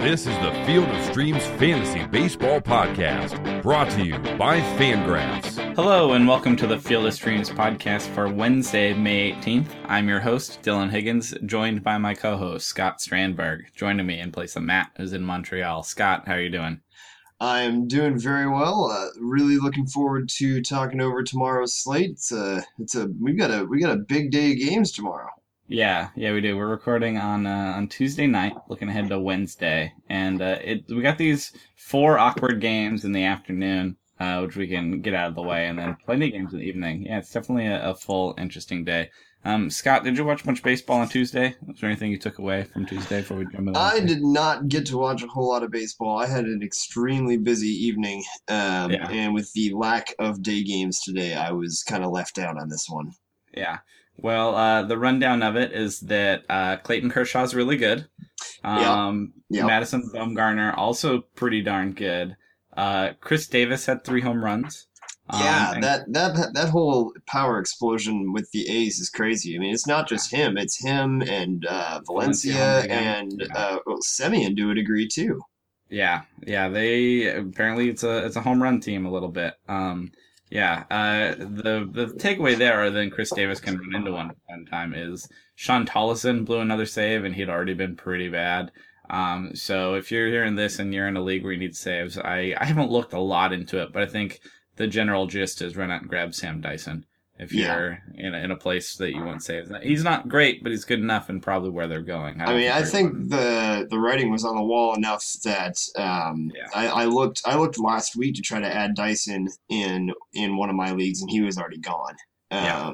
This is the Field of Streams Fantasy Baseball Podcast, brought to you by Fangraphs. Hello, and welcome to the Field of Streams podcast for Wednesday, May 18th. I'm your host, Dylan Higgins, joined by my co host, Scott Strandberg, joining me in place of Matt, who's in Montreal. Scott, how are you doing? I'm doing very well. Uh, really looking forward to talking over tomorrow's slate. It's a, it's a, we've got a, we got a big day of games tomorrow. Yeah, yeah, we do. We're recording on uh, on Tuesday night, looking ahead to Wednesday, and uh, it we got these four awkward games in the afternoon, uh, which we can get out of the way, and then plenty of games in the evening. Yeah, it's definitely a, a full, interesting day. Um, Scott, did you watch much baseball on Tuesday? Was there anything you took away from Tuesday before we jump into? I did not get to watch a whole lot of baseball. I had an extremely busy evening, um, Yeah. and with the lack of day games today, I was kind of left out on this one. Yeah. Well, uh, the rundown of it is that uh, Clayton Kershaw's really good. Um, Yep. Madison Bumgarner also pretty darn good. Uh, Khris Davis had three home runs. Um, yeah, and- that, that that whole power explosion with the A's is crazy. I mean, it's not just him; it's him and uh, Valencia Valencia and Yeah. uh, well, Semien to a degree too. Yeah, yeah. They apparently it's a it's a home run team a little bit. Um, yeah. Uh, the the takeaway there, other than Khris Davis can run into one one time, is Shawn Tolleson blew another save, and he'd already been pretty bad. Um, so if you're hearing this and you're in a league where you need saves, I I haven't looked a lot into it, but I think the general gist is run out and grab Sam Dyson. If Yeah. you're in a, in a place that you want saves, he's not great, but he's good enough and probably where they're going. I don't mean, I think going- the the writing was on the wall enough that um, Yeah. I, I looked I looked last week to try to add Dyson in in one of my leagues, and he was already gone. Um, Yeah.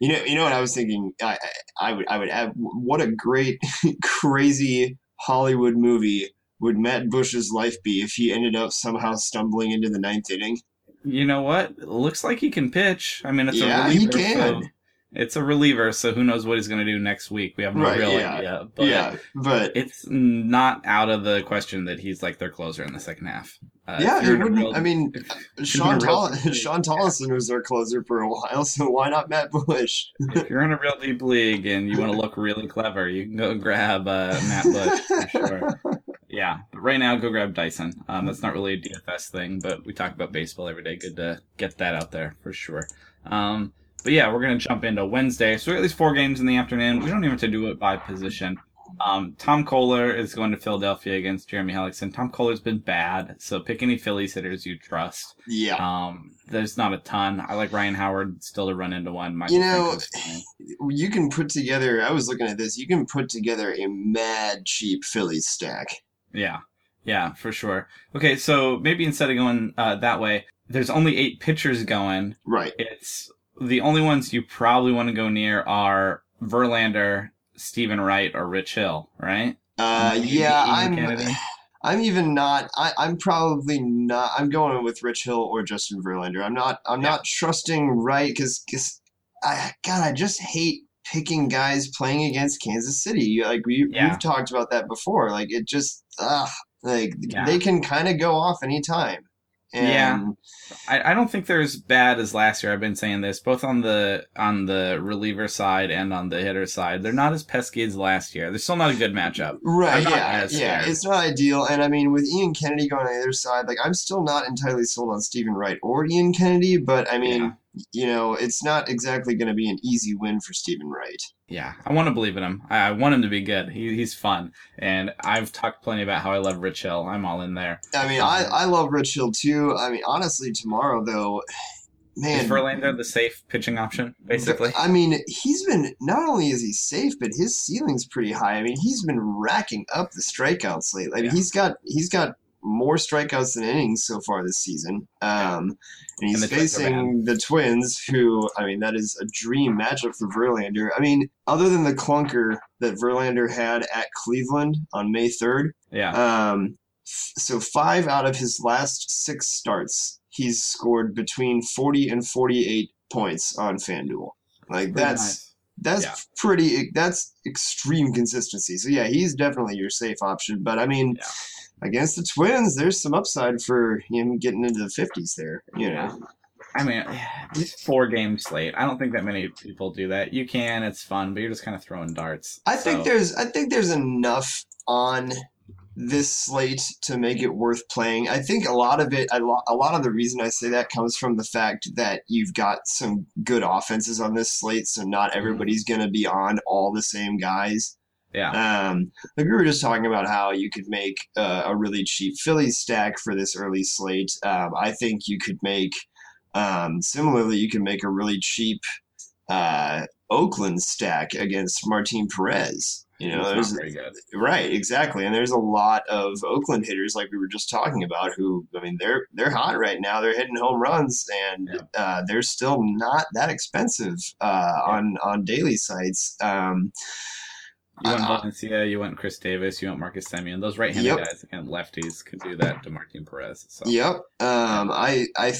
You know, you know what I was thinking. I I I would I would add. What a great, crazy Hollywood movie would Matt Bush's life be if he ended up somehow stumbling into the ninth inning? You know what? It looks like he can pitch. I mean, it's Yeah, a he reliever. can. So it's a reliever, so who knows what he's going to do next week? We have no Right, real yeah. idea. But yeah, but it's not out of the question that he's like their closer in the second half. Uh, yeah, it wouldn't. real- I mean, Sean Toll- Shawn Tolleson was their closer for a while, so why not Matt Bush? if you're in a real deep league and you want to look really clever, you can go grab uh, Matt Bush for sure. Yeah, but right now, go grab Dyson. Um, that's not really a DFS thing, but we talk about baseball every day. Good to get that out there for sure. Um, but yeah, we're gonna jump into Wednesday. So we got these four games in the afternoon. We don't even have to do it by position. Um, Tom Koehler is going to Philadelphia against Jeremy Hellickson. Tom Koehler's been bad, so pick any Phillies hitters you trust. Yeah. Um, there's not a ton. I like Ryan Howard still to run into one. Michael You know, you can put together. I was looking at this. You can put together a mad cheap Phillies stack. Yeah, yeah, for sure. Okay, so maybe instead of going uh, that way, there's only eight pitchers going. Right. It's the only ones you probably want to go near are Verlander, Steven Wright, or Rich Hill, right? Uh, Maybe yeah, I'm. I'm even not. I, I'm probably not. I'm going with Rich Hill or Justin Verlander. I'm not. I'm Yeah. not trusting Wright because, I God, I just hate picking guys playing against Kansas City. Like we, Yeah. we've talked about that before. Like it just, ugh, like Yeah. they can kind of go off anytime. And Yeah. I, I don't think they're as bad as last year. I've been saying this both on the on the reliever side and on the hitter side. They're not as pesky as last year. They're still not a good matchup. Right, yeah, yeah, scared. it's not ideal. And I mean, with Ian Kennedy going on the other side, like I'm still not entirely sold on Steven Wright or Ian Kennedy, but I mean, you know, it's not exactly going to be an easy win for Steven Wright. Yeah, I want to believe in him. I, I want him to be good. He, he's fun, and I've talked plenty about how I love Rich Hill. I'm all in there. I mean, I, I love Rich Hill too. I mean, honestly, tomorrow though, man, Is Verlander the safe pitching option, basically? I mean, he's been not only is he safe, but his ceiling's pretty high. I mean, he's been racking up the strikeouts lately. I mean, Yeah. he's got he's got more strikeouts than innings so far this season. Um, and he's And the facing the Twins, who I mean, that is a dream matchup for Verlander. I mean, other than the clunker that Verlander had at Cleveland on May third, Yeah, um, so five out of his last six starts, he's scored between 40 and 48 points on FanDuel. Like that's nice. that's Yeah. pretty that's extreme consistency. So yeah, he's definitely your safe option. But I mean, Yeah. Against the Twins, there's some upside for him getting into the 50s there. You know, I mean, these four game slate. I don't think that many people do that. You can, it's fun, but you're just kind of throwing darts. I think there's I think there's enough on this slate to make it worth playing. I think a lot of it, a lot, a lot of the reason I say that comes from the fact that you've got some good offenses on this slate, so not Mm-hmm. everybody's going to be on all the same guys. Yeah. Um, like we were just talking about how you could make uh, a really cheap Phillies stack for this early slate. Um, I think you could make, um, similarly, you can make a really cheap uh, Oakland stack against Martin Perez. You know, there's good. Right, exactly. And there's a lot of Oakland hitters like we were just talking about who I mean they're they're hot right now. They're hitting home runs and Yeah. uh, they're still not that expensive uh, on on daily sites. Um, You want Uh, Valencia, you want Khris Davis, you want Marcus Semien. Those right-handed Yep. guys and lefties could do that to Martin Perez. So Yep. Um, I I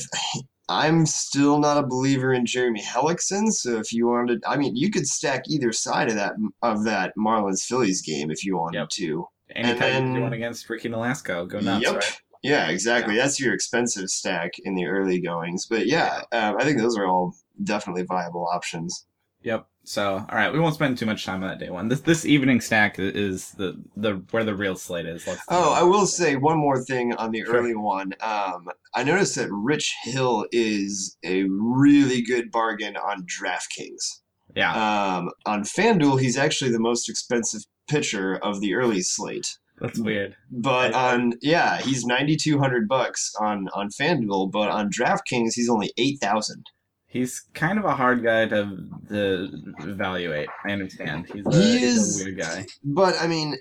I'm still not a believer in Jeremy Hellickson. So if you wanted, I mean, you could stack either side of that of that Marlins Phillies game if you wanted Yep. to. anytime then- you're going against Ricky Nolasco, go nuts, Yep. right? Yeah, exactly. That's your expensive stack in the early goings. But yeah, um, I think those are all definitely viable options. Yep. So, all right, we won't spend too much time on that day one. This this evening stack is the the where the real slate is. Let's Oh, I will say one more thing on the Sure. early one. Um, I noticed that Rich Hill is a really good bargain on DraftKings. yeah, Um, on FanDuel, he's actually the most expensive pitcher of the early slate. that's weird. But I- on yeah, he's ninety two hundred bucks on on FanDuel, but on DraftKings he's only eight thousand. He's kind of a hard guy to to evaluate. I understand. He's a, He is- a weird guy. But I mean,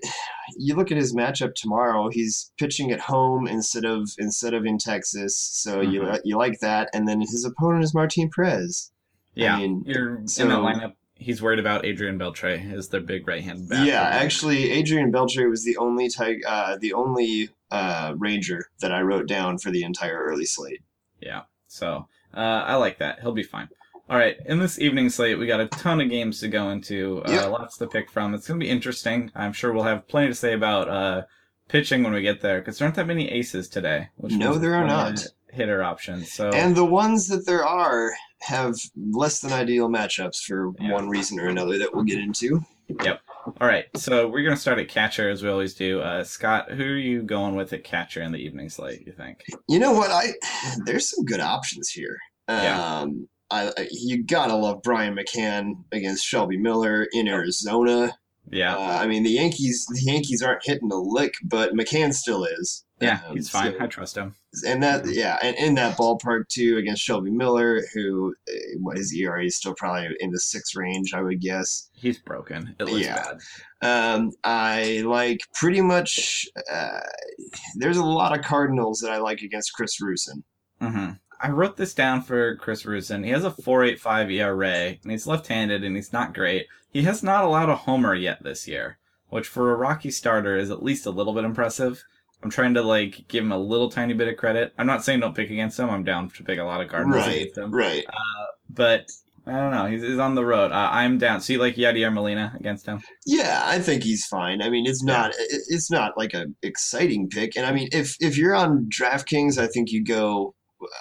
you look at his matchup tomorrow. He's pitching at home instead of instead of in Texas, so you Mhm. you like that. And then his opponent is Martin Perez. Yeah, mean, you're in so- that lineup. He's worried about Adrian Beltre as their big right hand bat. yeah, actually, Adrian Beltre was the only tig- uh, the only uh, Ranger that I wrote down for the entire early slate. Yeah. So uh, I like that. He'll be fine. All right. In this evening slate, we got a ton of games to go into. Uh, Yep. Lots to pick from. It's going to be interesting. I'm sure we'll have plenty to say about uh, pitching when we get there because there aren't that many aces today. Which No, there are not. Hitter options. So And the ones that there are have less than ideal matchups for Yeah. one reason or another that we'll get into. Yep. All right. So we're going to start at catcher as we always do. Uh, Scott, who are you going with at catcher in the evening slate? You think? You know what? I there's some good options here. Yeah. Um, I, you gotta love Brian McCann against Shelby Miller in Arizona. Yeah. Uh, I mean the Yankees the Yankees aren't hitting a lick, but McCann still is. yeah. Um, He's fine. so- I trust him. and that yeah, and in that ballpark too against Shelby Miller, who uh, what his ERA is still probably in the six range, I would guess. He's broken. It looks Yeah. bad. Um, I like pretty much. Uh, there's a lot of Cardinals that I like against Chris Rusin. hmm I wrote this down for Chris Rusin. He has a 4.85 ERA, and he's left-handed, and he's not great. He has not allowed a homer yet this year, which for a Rocky starter is at least a little bit impressive. I'm trying to like give him a little tiny bit of credit. I'm not saying don't pick against him. I'm down to pick a lot of Cardinals Right, against him, right. but I don't know. He's, he's on the road. Uh, I'm down. So you like Yadier Molina against him? Yeah, I think he's fine. I mean, it's not it- it's not like a exciting pick. And I mean, if if you're on DraftKings, I think you go.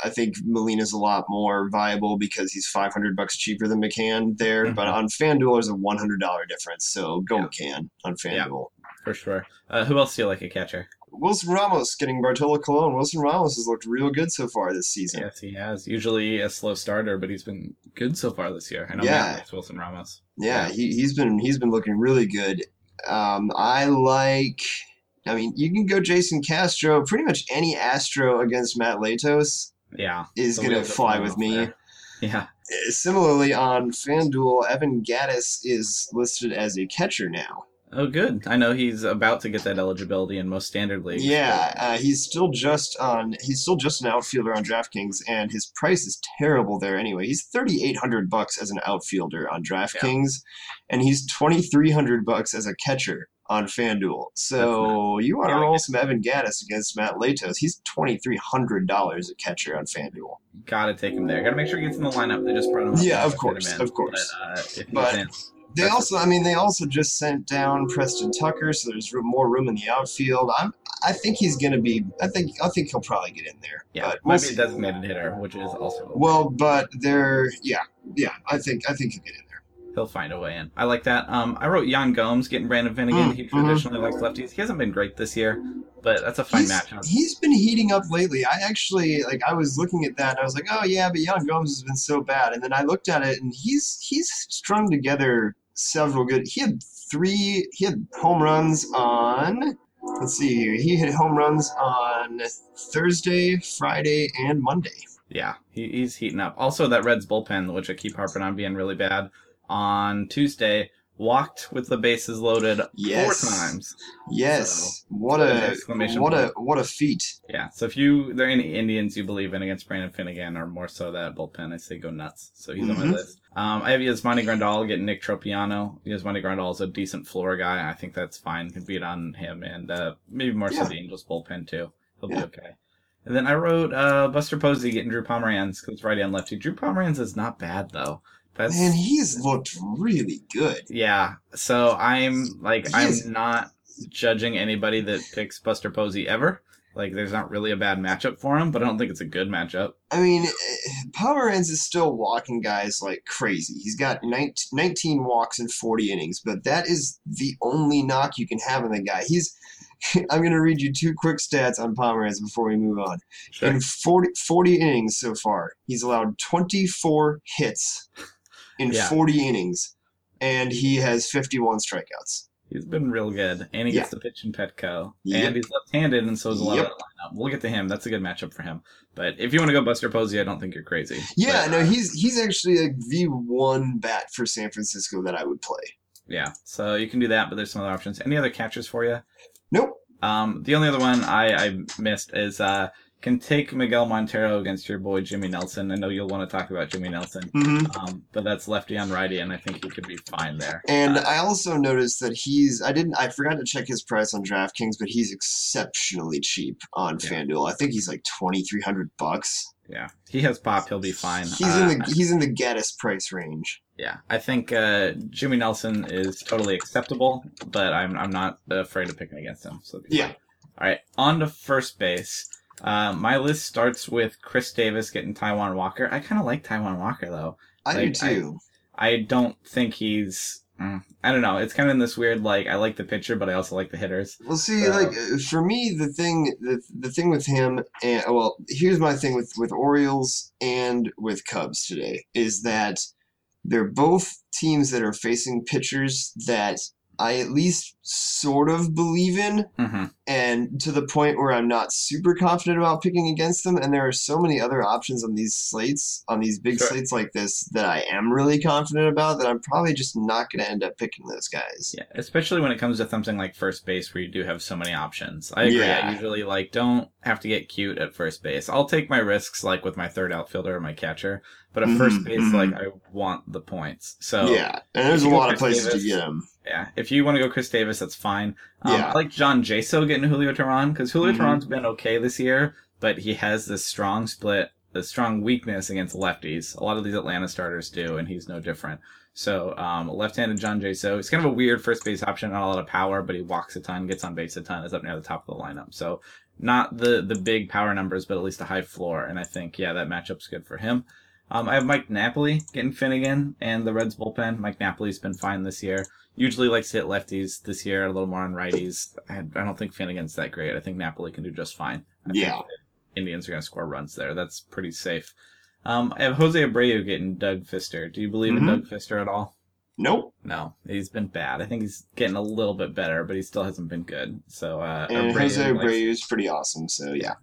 I think Molina's a lot more viable because he's 500 bucks cheaper than McCann there. But Mhm. on FanDuel, there's a 100 dollar difference. So go Yeah. McCann on FanDuel. Yeah. For sure. Uh, who else do you like a catcher? Wilson Ramos getting Bartolo Colon. Wilson Ramos has looked real good so far this season. Yes, he has. Usually a slow starter, but he's been good so far this year. I know Yeah. Wilson Ramos. Yeah, Yeah. he he's been he's been looking really good. Um, I like. I mean, you can go Jason Castro. Pretty much any Astro against Matt Latos Yeah. is going to fly with me. there. Yeah. Uh, Similarly, on FanDuel, Evan Gattis is listed as a catcher now. Oh, good. I know he's about to get that eligibility in most standard leagues. Yeah, uh, he's still just on. He's still just an outfielder on DraftKings, and his price is terrible there anyway. He's thirty eight hundred bucks as an outfielder on DraftKings, and he's twenty three hundred bucks as a catcher on FanDuel. So you want to roll some Evan Gattis against Matt Latos? He's twenty three hundred dollars a catcher on FanDuel. Gotta take him there. Gotta make sure he gets in the lineup. They just brought him up. Yeah, of course, of course. But, uh, But- in, They also, I mean, they also just sent down Preston Tucker, so there's more room in the outfield. I'm, I think he's going to be. I think, I think he'll probably get in there. yeah, but we'll might be a designated hitter, which is also Well, but they're, yeah, yeah. I think, I think he'll get in. He'll find a way in. I like that. Um, I wrote Yan Gomes getting Brandon Finnegan. Mm, he mhm. traditionally likes lefties. He hasn't been great this year, but that's a fine he's, matchup. he's been heating up lately. I actually like. I was looking at that and I was like, oh yeah, but Yan Gomes has been so bad. And then I looked at it and he's he's strung together several good. He had three. He had home runs on. Let's see here. He hit home runs on Thursday, Friday, and Monday. Yeah, he, he's heating up. Also, that Reds bullpen, which I keep harping on being really bad, on Tuesday walked with the bases loaded Yes. four times. Yes, So, what a exclamation what a what a feat. Yeah, so if you there are any Indians you believe in against Brandon Finnegan, or more so that bullpen, I say go nuts. So he's on my Mhm. list. Um, I have Yasmani Grandal getting Nick Tropeano. Yasmani Grandal is a decent floor guy. I think that's fine. Can beat on him, and uh, maybe more so the Angels bullpen too. He'll Yeah. be okay. And then I wrote uh, Buster Posey getting Drew Pomeranz because righty on lefty. Drew Pomeranz is not bad though. That's Man, he's looked really good. yeah. So I'm like He I'm is- not judging anybody that picks Buster Posey ever. Like there's not really a bad matchup for him, but I don't think it's a good matchup. I mean, eh, Pomeranz is still walking guys like crazy. He's got 19, 19 walks in 40 innings, but that is the only knock you can have on the guy. He's. I'm going to read you two quick stats on Pomeranz before we move on. Sure. In 40, 40 innings so far, he's allowed 24 hits in Yeah. 40 innings, and he has 51 strikeouts. He's been real good, and he Yeah. gets to pitch in Petco, Yep. and he's left-handed, and so is a lot Yep. of that lineup. We'll get to him. That's a good matchup for him. But if you want to go Buster Posey, I don't think you're crazy. Yeah, But, no, uh, he's he's actually like the one bat for San Francisco that I would play. yeah. So you can do that, but there's some other options. Any other catchers for you? Nope. Um, the only other one I, I missed is uh, can take Miguel Montero against your boy Jimmy Nelson. I know you'll want to talk about Jimmy Nelson, hmm um, but that's lefty on righty, and I think he could be fine there. And Uh, I also noticed that he's I didn't I forgot to check his price on DraftKings, but he's exceptionally cheap on Yeah. FanDuel. I think he's like twenty three hundred bucks. yeah, he has pop. He'll be fine. He's Uh, in the he's in the Gattis price range. Yeah, I think uh, Jimmy Nelson is totally acceptable, but I'm I'm not afraid of picking against him. So Yeah. All right, on to first base. Uh, my list starts with Chris Davis getting Taijuan Walker. I kind of like Taijuan Walker though. I Like, do too. I don't think he's. mm, I don't know. It's kind of in this weird like I like the pitcher, but I also like the hitters. Well, see, So- like for me, the thing, the, the thing with him, and well, here's my thing with with Orioles and with Cubs today is that they're both teams that are facing pitchers that I at least sort of believe in, hmm and to the point where I'm not super confident about picking against them. And there are so many other options on these slates, on these big Sure. slates like this, that I am really confident about. That I'm probably just not going to end up picking those guys. Yeah, especially when it comes to something like first base where you do have so many options. I agree. Yeah. I usually like don't have to get cute at first base. I'll take my risks like with my third outfielder or my catcher, but at first Mhm, base, mhm. like I want the points. So yeah, and there's a lot of places Davis- to get them. yeah, if you want to go Chris Davis, that's fine. Um, Yeah. I like John Jaso getting Julio Teheran because Julio Mhm. Teheran's been okay this year, but he has this strong split, a strong weakness against lefties. A lot of these Atlanta starters do, and he's no different. So, um, left-handed John Jaso. He's kind of a weird first base option, not a lot of power, but he walks a ton, gets on base a ton, is up near the top of the lineup. So, not the the big power numbers, but at least a high floor. And I think, yeah, that matchup's good for him. Um, I have Mike Napoli getting Finnegan and the Reds bullpen. Mike Napoli's been fine this year. Usually likes to hit lefties this year, a little more on righties. I, I don't think Finnegan's that great. I think Napoli can do just fine. I Yeah. Indians are going to score runs there. That's pretty safe. Um, I have Jose Abreu getting Doug Fister. Do you believe Mhm. in Doug Fister at all? Nope. No, he's been bad. I think he's getting a little bit better, but he still hasn't been good. So uh, And Abreu Jose Abreu is pretty awesome. So yeah.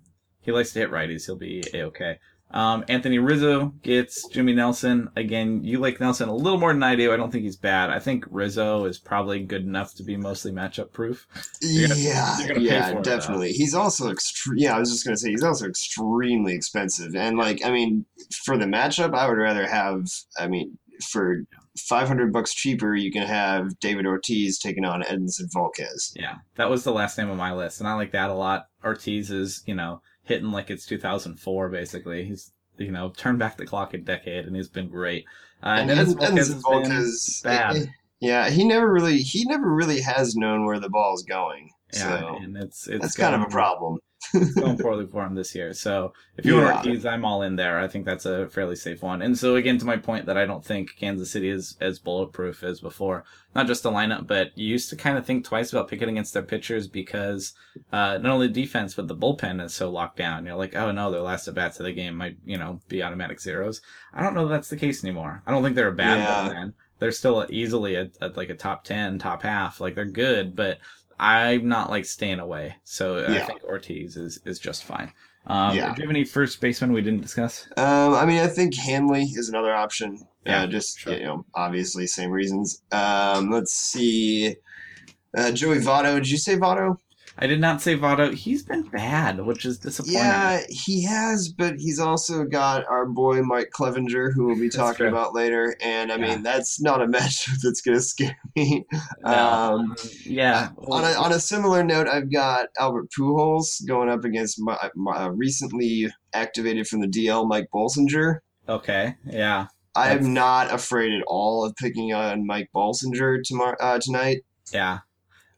he likes to hit righties. He'll be a okay. Um, Anthony Rizzo gets Jimmy Nelson. Again, you like Nelson a little more than I do. I don't think he's bad. I think Rizzo is probably good enough to be mostly matchup proof. Gonna- yeah, you're gonna pay yeah, for it, definitely. He's also extre- Yeah, I was just gonna say he's also extremely expensive, and like, I mean, for the matchup, I would rather have. I mean, for five hundred bucks cheaper, you can have David Ortiz taking on Edinson Volquez. Yeah, that was the last name on my list, and I like that a lot. Ortiz is, you know, hitting like it's 2004, basically. He's, you know, turned back the clock a decade, and he's been great. Uh, and Dennis Ed- Volquez Edinson has been bad. yeah, he never really, he never really has known where the ball is going. Yeah, so and it's it's that's kind of a problem. it's going poorly for him this year. So if you want Yeah. Ortiz, I'm all in there. I think that's a fairly safe one. And so again, to my point that I don't think Kansas City is as bulletproof as before. Not just the lineup, but you used to kind of think twice about picking against their pitchers because uh, not only the defense but the bullpen is so locked down. You're like, oh no, their last at bats of the game might you know be automatic zeros. I don't know that that's the case anymore. I don't think they're a bad Yeah. bullpen. They're still easily at, at like a top ten, top half. Like they're good, but I'm not like staying away. So I think Ortiz is is just fine. Um, Yeah. Do you have any first baseman we didn't discuss? Um, I mean, I think Hanley is another option. Yeah, uh, just sure. you know, obviously same reasons. Um, let's see. Uh, Joey Votto. Did you say Votto? I did not say Votto. He's been bad, which is disappointing. Yeah, he has, but he's also got our boy Mike Clevinger, who we'll be talking about later. And I Yeah. mean, that's not a matchup that's going to scare me. No, Um, yeah. on a, on a similar note, I've got Albert Pujols going up against my, my uh, recently activated from the DL Mike Bolsinger. okay. Yeah. I am not afraid at all of picking on Mike Bolsinger tomorrow uh, tonight. Yeah.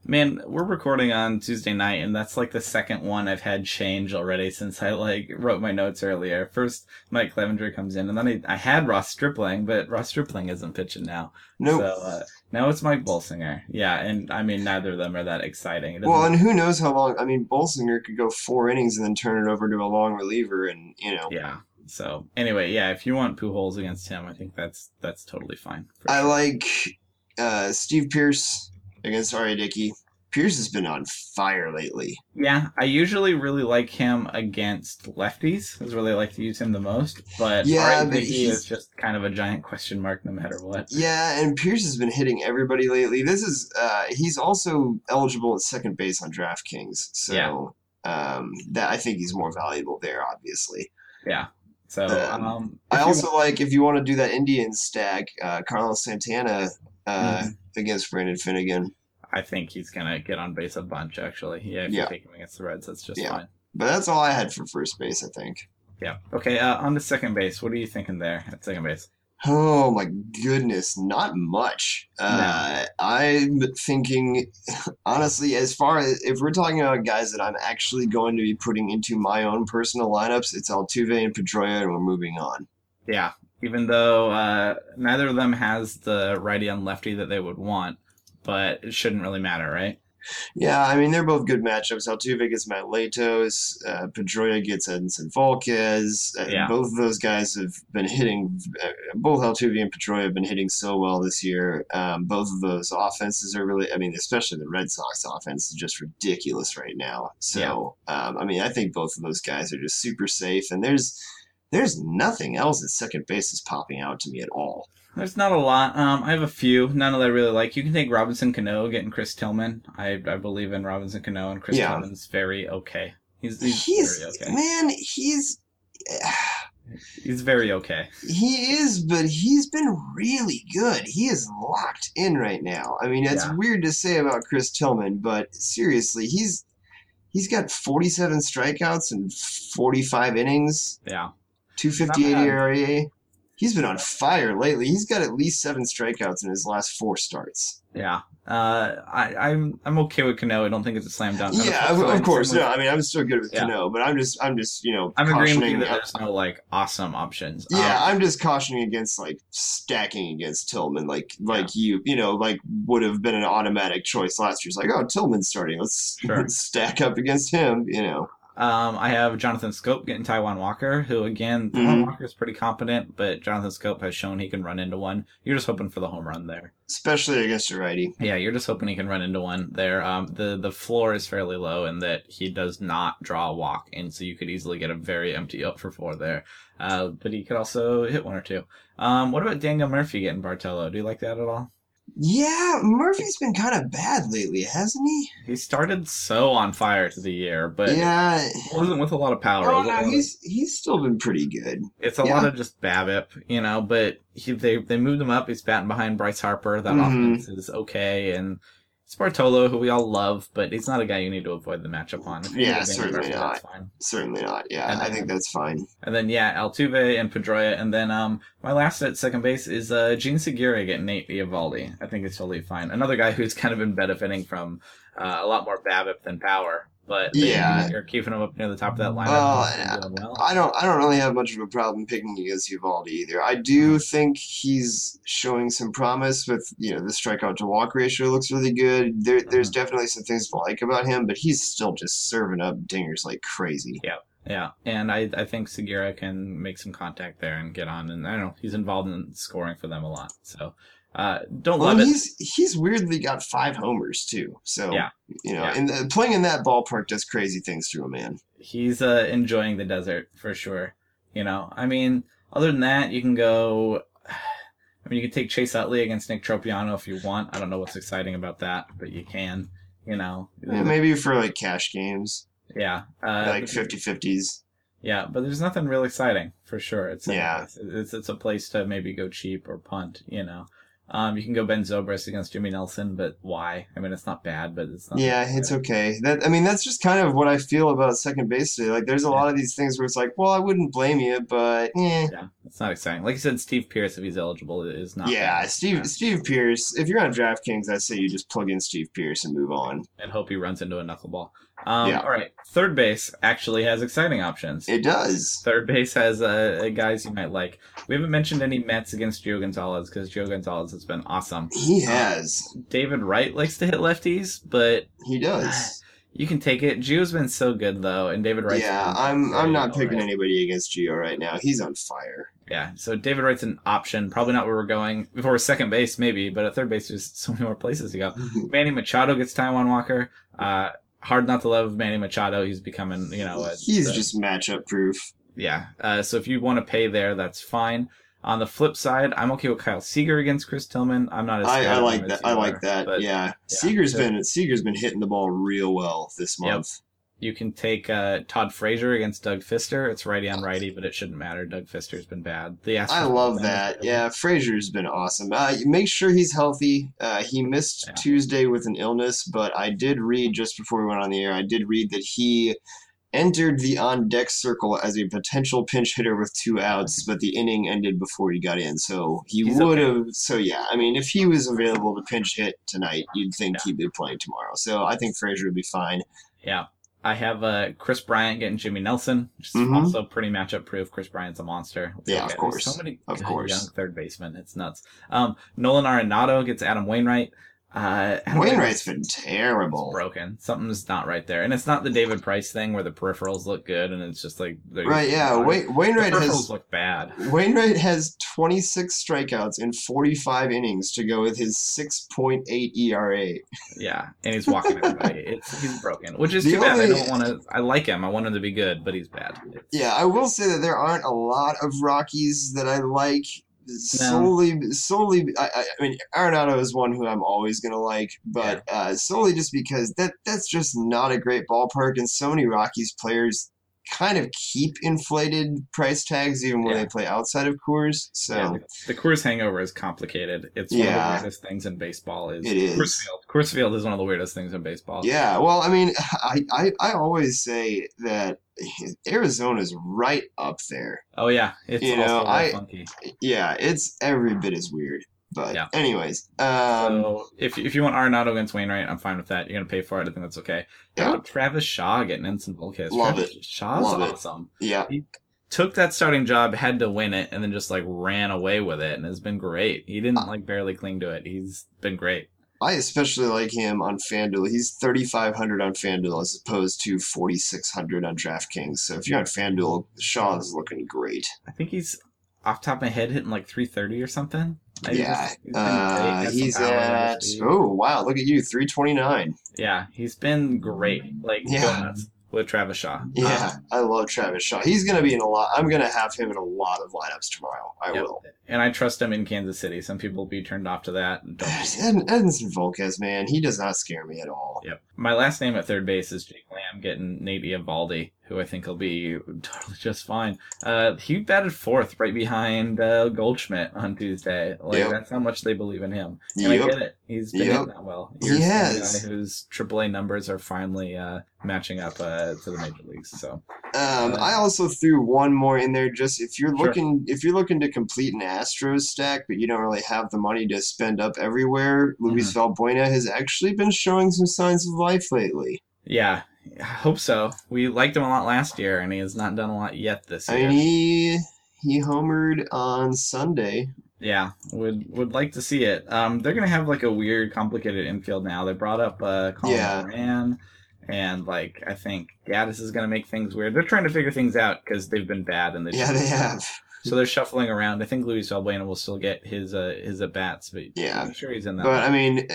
Man, we're recording on Tuesday night, and that's like the second one I've had change already since I like wrote my notes earlier. First, Mike Clevinger comes in, and then I, I had Ross Stripling, but Ross Stripling isn't pitching now. Nope. So uh, now it's Mike Bolsinger. Yeah, and I mean neither of them are that exciting. Well, and who knows how long? I mean, Bolsinger could go four innings and then turn it over to a long reliever, and you know, yeah. So anyway, yeah, if you want Pujols against him, I think that's that's totally fine. I sure. like uh, Steve Pearce against R.A. Dickey. Pearce has been on fire lately. Yeah, I usually really like him against lefties. Is where they like to use him the most. But Yeah, but he he's- is just kind of a giant question mark no matter what. Yeah, and Pearce has been hitting everybody lately. This is uh, he's also eligible at second base on DraftKings, so Yeah. um, that I think he's more valuable there. Obviously, Yeah. So Um, um, I also like if you want to do that Indian stack, uh, Carlos Santana uh, Mhm. Against Brandon Finnegan. I think he's gonna get on base a bunch. Actually, yeah. If Yeah. you take him against the Reds, that's just Yeah. fine. But that's all I had for first base. I think. Yeah. Okay. Uh, on to second base. What are you thinking there at second base? Oh my goodness, not much. Uh, I'm thinking, honestly, as far as if we're talking about guys that I'm actually going to be putting into my own personal lineups, it's Altuve and Pedroia, and we're moving on. Yeah. Even though uh, neither of them has the righty and lefty that they would want, but it shouldn't really matter, right? Yeah, I mean they're both good matchups. Altuve gets Matt Latos, uh, Pedroia gets Edinson Volquez. Uh, Yeah. Both of those guys have been hitting. Uh, both Altuve and Pedroia have been hitting so well this year. Um, both of those offenses are really. I mean, especially the Red Sox offense is just ridiculous right now. So, um, I mean, I think both of those guys are just super safe. And there's there's nothing else at second base is popping out to me at all. There's not a lot. Um, I have a few. None that I really like. You can take Robinson Cano getting Chris Tillman. I I believe in Robinson Cano, and Chris Yeah. Tillman's very okay. He's he's, He's very okay. man, he's. He's very okay. He is, but he's been really good. He is locked in right now. I mean, it's Yeah. weird to say about Chris Tillman, but seriously, he's he's got 47 strikeouts and 45 innings, Yeah. 258 Not. ERA. He's been on fire lately. He's got at least seven strikeouts in his last four starts. Yeah. Uh, I, I'm I'm okay with Cano. I don't think it's a slam dunk. Yeah, of, of course. No, I mean, I'm still good with Yeah. Cano, but I'm just, I'm just, you know, I'm agreeing with you that there's no like awesome options. Yeah, Um, I'm just cautioning against like stacking against Tillman, like like you you know like would have been an automatic choice last year. It's like oh Tillman's starting, let's, Sure. let's stack up against him. You know, Um, I have Jonathan Schoop getting Taijuan Walker, who again, Taijuan Mhm. Walker is pretty competent, but Jonathan Schoop has shown he can run into one. You're just hoping for the home run there. especially against a righty. Yeah, you're just hoping he can run into one there. Um, the the floor is fairly low in that he does not draw a walk, and so you could easily get a very empty out for four there. Uh, but he could also hit one or two. Um, what about Daniel Murphy getting Bartolo? Do you like that at all? Yeah, Murphy's been kind of bad lately, hasn't he? He started so on fire to the year, but yeah. wasn't with a lot of power. Oh no, he's he's still been pretty good. It's a Yeah. lot of just BABIP, you know, but he, they they moved him up. He's batting behind Bryce Harper. That Mhm. offense is okay, and Spartolo, who we all love, but he's not a guy you need to avoid the matchup on. Yeah, need a Daniel certainly not. Fine. Certainly not. Yeah, And I then- think that's fine. And then yeah, Altuve and Pedroia, and then um my last at second base is uh Jean Segura getting Nate Eovaldi. I think it's totally fine. Another guy who's kind of been benefiting from Uh, a lot more BABIP than power, but Yeah. are keeping him up near the top of that lineup. Uh, well. I don't I don't really have much of a problem picking against Eovaldi either. I do think he's showing some promise with you know the strikeout to walk ratio looks really good. There there's definitely some things to like about him, but he's still just serving up dingers like crazy. Yeah. Yeah, and I I think Segura can make some contact there and get on, and I don't know he's involved in scoring for them a lot. So uh, don't Well, love it. he's he's weirdly got five homers too. So Yeah. you know, Yeah. and the, playing in that ballpark does crazy things to a man. He's uh, enjoying the desert for sure. You know, I mean, other than that, you can go. I mean, you can take Chase Utley against Nick Tropeano if you want. I don't know what's exciting about that, but you can. You know, Yeah, maybe for like cash games, yeah, uh, like 50-50s. Yeah, but there's nothing real exciting for sure. It's a, Yeah. it's, it's it's a place to maybe go cheap or punt. You know, um, you can go Ben Zobrist against Jimmy Nelson, but why? I mean, it's not bad, but it's not. Yeah, it's okay. That I mean, that's just kind of what I feel about second base today. Like, there's a lot of these things where it's like, well, I wouldn't blame you, but eh. yeah, it's not exciting. Like you said, Steve Pearce, if he's eligible, is not. Yeah, bad. Steve Yeah. Steve Pearce. If you're on DraftKings, I say you just plug in Steve Pearce and move on. and hope he runs into a knuckleball. Um, Yeah. All right, third base actually has exciting options. It does. Third base has uh, guys you might like. We haven't mentioned any Mets against Gio Gonzalez because Gio Gonzalez has been awesome. He has. David Wright likes to hit lefties, but He does. you can take it. Gio's been so good though, and David Wright. Yeah, I'm I'm not picking anybody against Gio right now. He's on fire. Yeah, so David Wright's an option. Probably not where we're going. If we're second base, maybe, but at third base, there's so many more places to go. Manny Machado gets Taijuan Walker. Uh, hard not to love Manny Machado. He's becoming, you know, a, He's a- just matchup proof. yeah. Uh, so if you want to pay there, that's fine. On the flip side, I'm okay with Kyle Seager against Chris Tillman. I'm not as I, I like that. I like are, that. but yeah. Seager's so- been Seager's been hitting the ball real well this Yep. You can take uh, Todd Frazier against Doug Fister. It's righty on righty, but it shouldn't matter. Doug Fister's been bad. The I love that. Yeah, Frazier's been awesome. Uh, make sure he's healthy. Uh, he missed Yeah. Tuesday with an illness, but I did read just before we went on the air. I did read that he entered the on deck circle as a potential pinch hitter with two outs, but the inning ended before he got in. So he He's would okay. have. So yeah, I mean, if he was available to pinch hit tonight, you'd think Yeah. he'd be playing tomorrow. So I think Frazier would be fine. Yeah. I have uh, Kris Bryant getting Jimmy Nelson, which is Mhm. also pretty matchup proof. Kris Bryant's a monster. Let's Yeah, of course. So many Of course. young third basemen. It's nuts. Um, Nolan Arenado gets Adam Wainwright. Uh, Wainwright's been It's terrible. broken. Something's not right there, and it's not the David Price thing where the peripherals look good, and it's just like they're- Right? Yeah. Wait, Wainwright peripherals has look bad. Wainwright has 26 strikeouts in 45 innings to go with his 6.8 ERA. Yeah, and he's walking everybody. It's he's broken, which is The too bad. I don't want to. I like him. I want him to be good, but he's bad. It's- Yeah, I will say that there aren't a lot of Rockies that I like. Solely, solely. I, I I mean, Arenado is one who I'm always gonna like, but uh, solely just because that that's just not a great ballpark, and so many Rockies players kind of keep inflated price tags even when Yeah. they play outside of Coors. So Yeah, the, the Coors hangover is complicated. It's one of the weirdest things in baseball. Is It is. Coors Field. Coors Field is one of the weirdest things in baseball. Yeah, well, I mean, I, I, I always say that Arizona's right up there. Oh yeah, it's You know, I- funky. Yeah, it's every bit as weird. But Yeah. anyways, um, so if if you want Arenado against Wainwright, I'm fine with that. You're gonna pay for it. I think that's okay. How yeah, about Travis Shaw getting Edinson Volquez? Love Travis it. Shaw's Love it. awesome. yeah, Took that starting job, had to win it, and then just like ran away with it, and has been great. He didn't like barely cling to it. He's been great. I especially like him on FanDuel. He's 3,500 on FanDuel as opposed to 4,600 on DraftKings. So if you're on FanDuel, Shaw is looking great. I think he's off the top of my head hitting like 330 or something. Yeah, just- he's been great. uh, he's at oh wow, look at you, 329. Yeah, he's been great. Like Yeah. with Travis Shaw. Yeah, Um, I love Travis Shaw. He's gonna be in a lot. I'm gonna have him in a lot of lineups tomorrow. I will. and I trust him in Kansas City. Some people will be turned off to that. Don't be. Edinson Volquez, man, he does not scare me at all. Yep. My last name at third base is Jake Lamb. Getting Nate Eovaldi, who I think will be totally just fine. Uh, he batted fourth right behind uh, Goldschmidt on Tuesday. Like Yep. that's how much they believe in him. And I get it. He's been Yep. that well. He Here's a has. guy whose AAA numbers are finally uh, matching up uh, to the major leagues. So Um, I also threw one more in there. Just if you're Sure. looking, if you're looking to complete an Astros stack, but you don't really have the money to spend up everywhere, Luis Mm-hmm. Valbuena has actually been showing some signs of life lately. yeah, I hope so. We liked him a lot last year, and he has not done a lot yet this I year. mean, he he homered on Sunday. Yeah, would would like to see it. Um, they're gonna have like a weird, complicated infield now. They brought up uh, Colin Yeah. Moran, and like I think Gattis is gonna make things weird. They're trying to figure things out because they've been bad and they Yeah, they have. So they're shuffling around. I think Luis Valbuena will still get his uh his at bats, but Yeah. I'm sure he's in that. But I mean,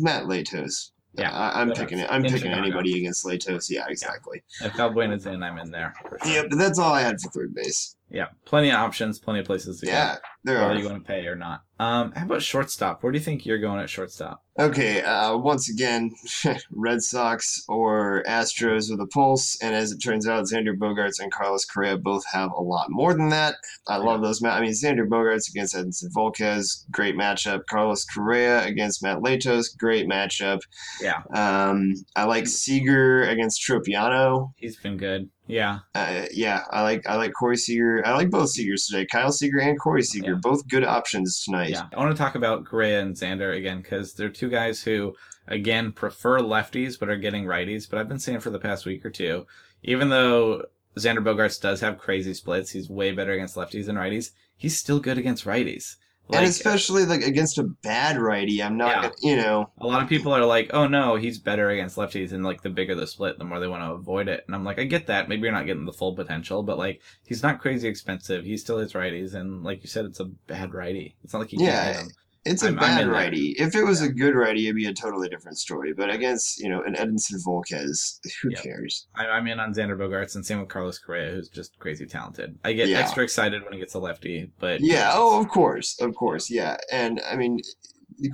Matt Latos. Yeah, I, I'm picking it. I'm picking Chicago. anybody against Latos. Yeah, exactly. if Valbuena's in, I'm in there. Sure. Yeah, but that's all I had for third base. Yeah, plenty of options, plenty of places to Yeah, there go. are. Whether you want to pay or not. Um, how about shortstop? Where do you think you're going at shortstop? Okay, uh, once again, Red Sox or Astros with a pulse, and as it turns out, Xander Bogaerts and Carlos Correa both have a lot more than that. I love those. Ma- I mean, Xander Bogaerts against Edinson Volquez, great matchup. Carlos Correa against Matt Latos, great matchup. Yeah, Um, I like Seager against Tropeano. he's been good. Yeah, Uh, yeah, I like I like Corey Seager. I like both Seagers today. Kyle Seager and Corey Seager, Yeah. both good options tonight. Yeah, I want to talk about Correa and Xander again because they're two guys who, again, prefer lefties but are getting righties. But I've been saying for the past week or two, even though Xander Bogaerts does have crazy splits, he's way better against lefties than righties. He's still good against righties. And uh, especially like against a bad righty, I'm not. Yeah. Gonna, you know, a lot of people are like, "Oh no, he's better against lefties," and like the bigger the split, the more they want to avoid it. And I'm like, I get that. Maybe you're not getting the full potential, but like he's not crazy expensive. He still hits righties, and like you said, it's a bad righty. It's not like he Yeah. can't hit 'em. It's a I'm- I'm bad in righty. If it was a good righty, it'd be a totally different story. But against you know an Edinson Volquez, who Yep. cares? I, I'm in on Xander Bogaerts, and same with Carlos Correa, who's just crazy talented. I get Yeah. extra excited when he gets a lefty, but Yeah. Oh, of course, of course. Yeah. And I mean,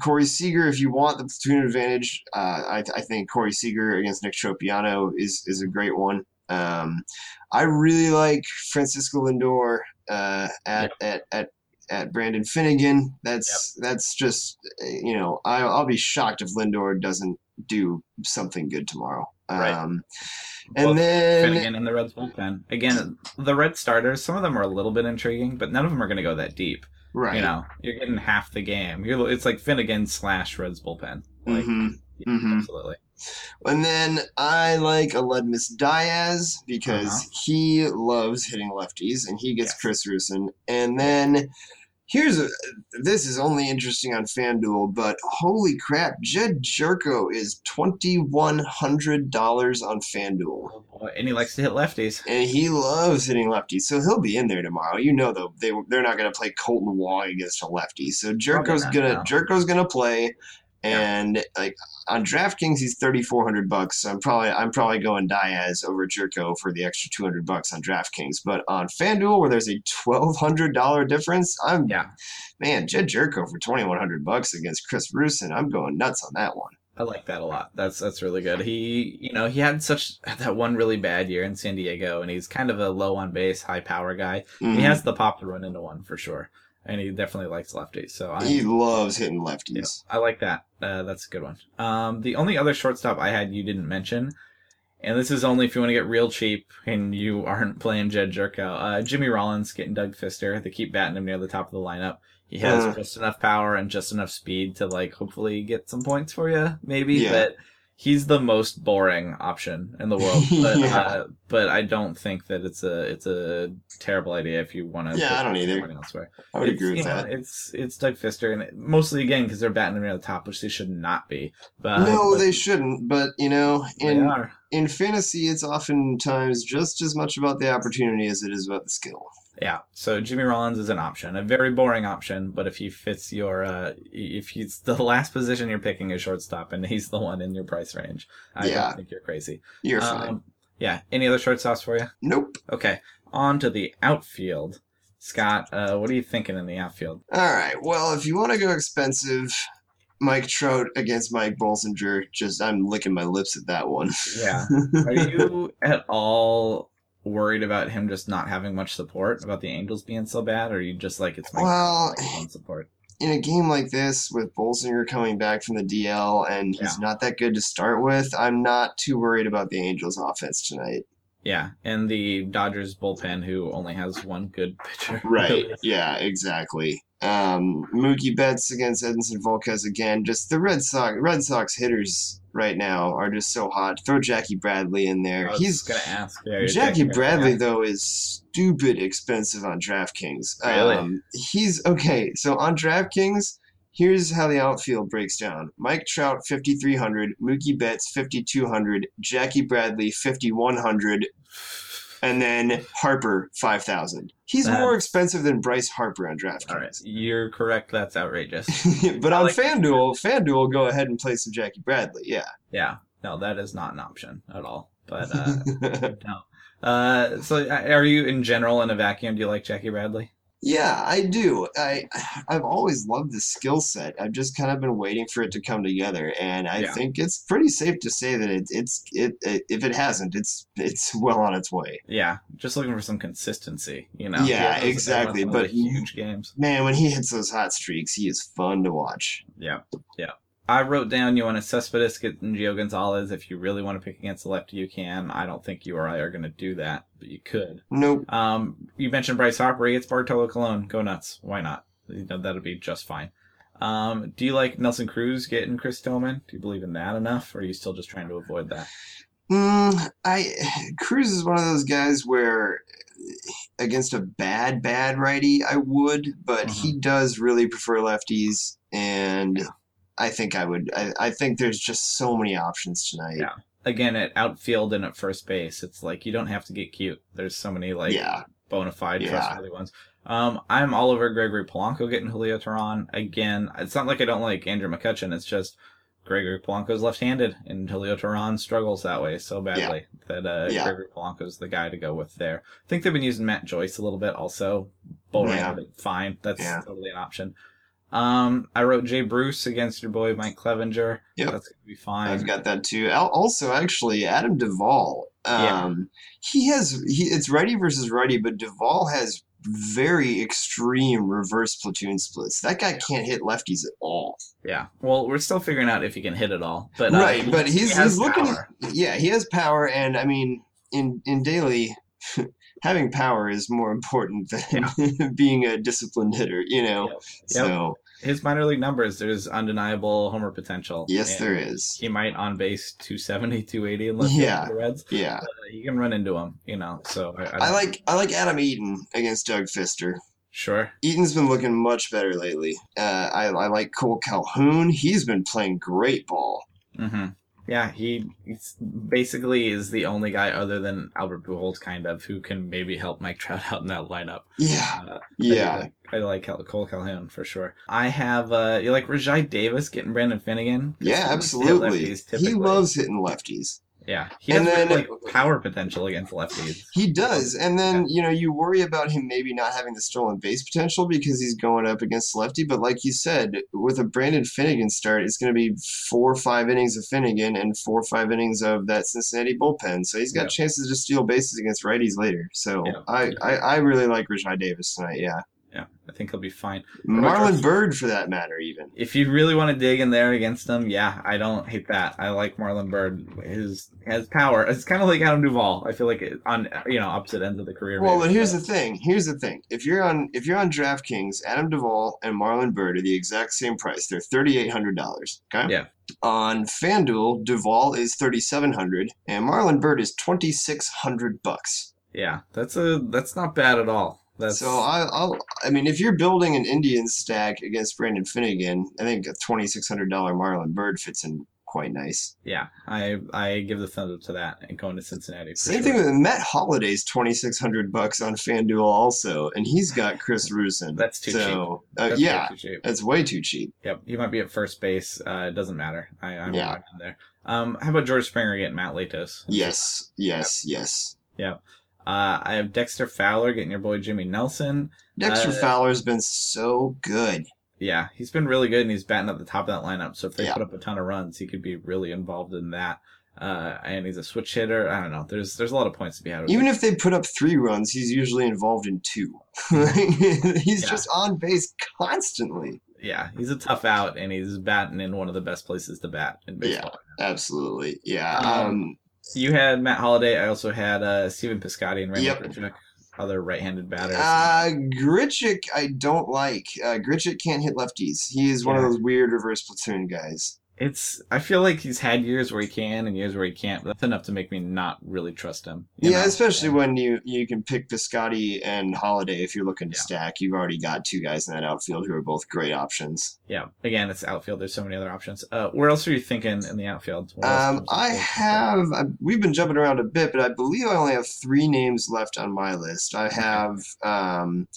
Corey Seager, if you want the platoon advantage, uh, I, I think Corey Seager against Nick Tropeano is is a great one. Um, I really like Francisco Lindor uh, at, at at at Brandon Finnegan. That's that's just you know I, I'll be shocked if Lindor doesn't do something good tomorrow. Right. Um, and then Finnegan and the Reds bullpen. Again, the Red starters, some of them are a little bit intriguing, but none of them are going to go that deep. right, You know, you're getting half the game. You're it's like Finnegan slash Reds bullpen. Like, Mhm. yeah, Mhm. absolutely. And then I like Aledmys Diaz because Uh-huh. he loves hitting lefties and he gets. Chris Rusin. And then here's a this is only interesting on FanDuel, but holy crap, Jedd Gyorko is twenty one hundred dollars on FanDuel. Oh, and he likes to hit lefties. And he loves hitting lefties, so he'll be in there tomorrow. You know, though they they're not going to play Kolten Wong against a lefty, so Gyorko's not, gonna no. Gyorko's gonna play. And like on DraftKings he's thirty four hundred bucks. So I'm probably I'm probably going Diaz over Gyorko for the extra two hundred bucks on DraftKings. But on FanDuel where there's a twelve hundred dollar difference, I'm Yeah. man Jedd Gyorko for twenty one hundred bucks against Chris Rusin. I'm going nuts on that one. I like that a lot. That's that's really good. He, you know, he had such that one really bad year in San Diego, and he's kind of a low on base, high power guy. He Mhm. has the pop to run into one for sure, and he definitely likes lefties. So I, he loves hitting lefties. Yeah, I like that. Uh, that's a good one. Um, the only other shortstop I had you didn't mention, and this is only if you want to get real cheap and you aren't playing Jedd Gyorko. Uh, Jimmy Rollins getting Doug Fister. They keep batting him near the top of the lineup. He has Uh. just enough power and just enough speed to like hopefully get some points for you, maybe. Yeah. But he's the most boring option in the world. But Yeah. uh, but I don't think that it's a it's a terrible idea if you want to. Yeah, I don't either. Elsewhere. I would It's, agree with you know, that. It's it's Doug Fister, and it- mostly again because they're batting him near the top, which they should not be. But no, but they shouldn't. But you know, in in fantasy, it's oftentimes just as much about the opportunity as it is about the skill. Yeah. So Jimmy Rollins is an option, a very boring option, but if he fits your, uh, if he's the last position you're picking is shortstop, and he's the one in your price range, I Yeah. don't think you're crazy. You're fine. Um, yeah. Any other shortstops for you? Nope. Okay. On to the outfield. Scott, uh, what are you thinking in the outfield? All right. Well, if you want to go expensive, Mike Trout against Mike Bolsinger. Just I'm licking my lips at that one. Yeah. Are you at all worried about him just not having much support, about the Angels being so bad, or are you just like it's Well, like, support? in a game like this with Bolsinger coming back from the DL and he's Yeah. not that good to start with, I'm not too worried about the Angels offense tonight. Yeah, and the Dodgers bullpen, who only has one good pitcher. Right. Yeah, exactly. Um, Mookie Betts against Edinson Volquez again. Just the Red Sox Red Sox hitters right now are just so hot. Throw Jackie Bradley in there. I was He's gonna ask. Yeah, Jackie Bradley yeah. though is stupid expensive on DraftKings. Really? Um, he's okay. So on DraftKings, here's how the outfield breaks down: Mike Trout fifty three hundred, Mookie Betts fifty two hundred, Jackie Bradley fifty one hundred, and then Harper five thousand. He's more expensive than Bryce Harper on All right, DraftKings. you're correct. That's outrageous. but I on like- FanDuel, FanDuel, go ahead and play some Jackie Bradley. Yeah. Yeah, no, that is not an option at all. But uh, no. Uh, so uh, are you in general in a vacuum? Do you like Jackie Bradley? Yeah, I do. I I've always loved the skill set. I've just kind of been waiting for it to come together, and I Yeah. think it's pretty safe to say that it, it's it, it if it hasn't, it's it's well on its way. Yeah, just looking for some consistency. You know. Yeah, He has exactly, one of the but- huge games. Man, when he hits those hot streaks, he is fun to watch. Yeah, yeah. I wrote down you want to Cespedes and Gio Gonzalez. If you really want to pick against the lefty, you can. I don't think you or I are going to do that, but you could. Nope. Um, you mentioned Bryce Harper. He gets Bartolo Colon. Go nuts. Why not? You know, that'll be just fine. Um, do you like Nelson Cruz getting Chris Tillman? Do you believe in that enough, or are you still just trying to avoid that? Mm, I Cruz is one of those guys where against a bad bad righty, I would, but he does really prefer lefties, and I think I would. I, I think there's just so many options tonight. Yeah. Again, at outfield and at first base, it's like you don't have to get cute. There's so many like yeah. bona fide, Yeah. trustworthy ones. Um, I'm all over Gregory Polanco getting Julio Teheran. Again, it's not like I don't like Andrew McCutchen. It's just Gregory Polanco's left-handed, and Julio Teheran struggles that way so badly that uh, Yeah. Gregory Polanco's the guy to go with there. I think they've been using Matt Joyce a little bit also. Bull Yeah. fine. That's Yeah. totally an option. Um, I wrote Jay Bruce against your boy Mike Clevinger. Yep. That's gonna be fine. I've got that too. Also, actually, Adam Duvall. Yeah. Um, he has he. It's righty versus righty, but Duvall has very extreme reverse platoon splits. That guy can't hit lefties at all. Yeah. Well, we're still figuring out if he can hit it all. But uh, right, but he's he he's looking. power. Yeah, he has power, and I mean, in in daily. Having power is more important than being a disciplined hitter, you know. Yep. So his minor league numbers, there's undeniable homer potential. yes, there is. He might on base 270, 280 unless Yeah. yeah. the Reds. Yeah, uh, you can run into him, you know. So I, I, I like I like Adam Eaton against Doug Fister. Sure. Eaton's been looking much better lately. Uh, I, I like Cole Calhoun. He's been playing great ball. hmm Yeah, he he's basically is the only guy other than Albert Pujols, kind of, who can maybe help Mike Trout out in that lineup. Yeah, Uh, yeah. do like, I like Cole Calhoun for sure. I have uh, you like Rajai Davis getting Brandon Finnegan. Yeah, absolutely. He loves hitting lefties. Yeah, he And has then- like power potential against lefties. He does. And then, you know, you worry about him maybe not having the stolen base potential because he's going up against lefty. But like you said, with a Brandon Finnegan start, it's going to be four or five innings of Finnegan and four or five innings of that Cincinnati bullpen. So he's got Yeah. chances to steal bases against righties later. So Yeah. I, I, I really like Rajai Davis tonight. Yeah. Yeah, I think he'll be fine. Marlon Byrd, for that matter, even. If you really want to dig in there against them, yeah, I don't hate that. I like Marlon Byrd. His has power. It's kind of like Adam Duvall. I feel like it, on you know opposite ends of the career. Well, maybe, but here's the thing. Here's the thing. If you're on if you're on DraftKings, Adam Duvall and Marlon Byrd are the exact same price. They're thirty eight hundred dollars. Okay. Yeah. On FanDuel, Duvall is thirty seven hundred, and Marlon Byrd is twenty six hundred bucks. yeah, that's a that's not bad at all. That's So I, I'll. I mean, if you're building an Indian stack against Brandon Finnegan, I think a twenty six hundred dollar Marlon Byrd fits in quite nice. yeah. I I give the thumbs up to that and going to Cincinnati. Same sure. thing with Matt Holliday's twenty six hundred bucks on FanDuel also, and he's got Chris Rusin. That's too cheap. Uh, That's yeah, too cheap. That's way too cheap. Yep, he might be at first base. Uh, it doesn't matter. I, I'm Yeah. there. Um, how about George Springer getting Matt Latos? Yes, yes, yes. Uh, I have Dexter Fowler getting your boy Jimmy Nelson. Dexter Uh, Fowler's been so good. Yeah, he's been really good, and he's batting at the top of that lineup. So if they Yeah. put up a ton of runs, he could be really involved in that. Uh, and he's a switch hitter. I don't know. There's there's a lot of points to be had. Even it. if they put up three runs, he's usually involved in two. he's Yeah. just on base constantly. yeah, he's a tough out, and he's batting in one of the best places to bat in baseball. Absolutely. Yeah. Um, Um, You had Matt Holliday. I also had uh, Steven Piscotty and Randy Yep. Other right-handed batters. uh, Grichuk, I don't like. Uh, Grichuk can't hit lefties. He is one of those weird reverse platoon guys. It's I feel like he's had years where he can and years where he can't. But that's enough to make me not really trust him. yeah, know? especially Yeah. when you you can pick Piscotty and Holliday if you're looking to Yeah. stack. You've already got two guys in that outfield who are both great options. Yeah, again, it's outfield. There's so many other options. Uh, where else are you thinking in the outfield? Um, I have. I, we've been jumping around a bit, but I believe I only have three names left on my list. I have, um,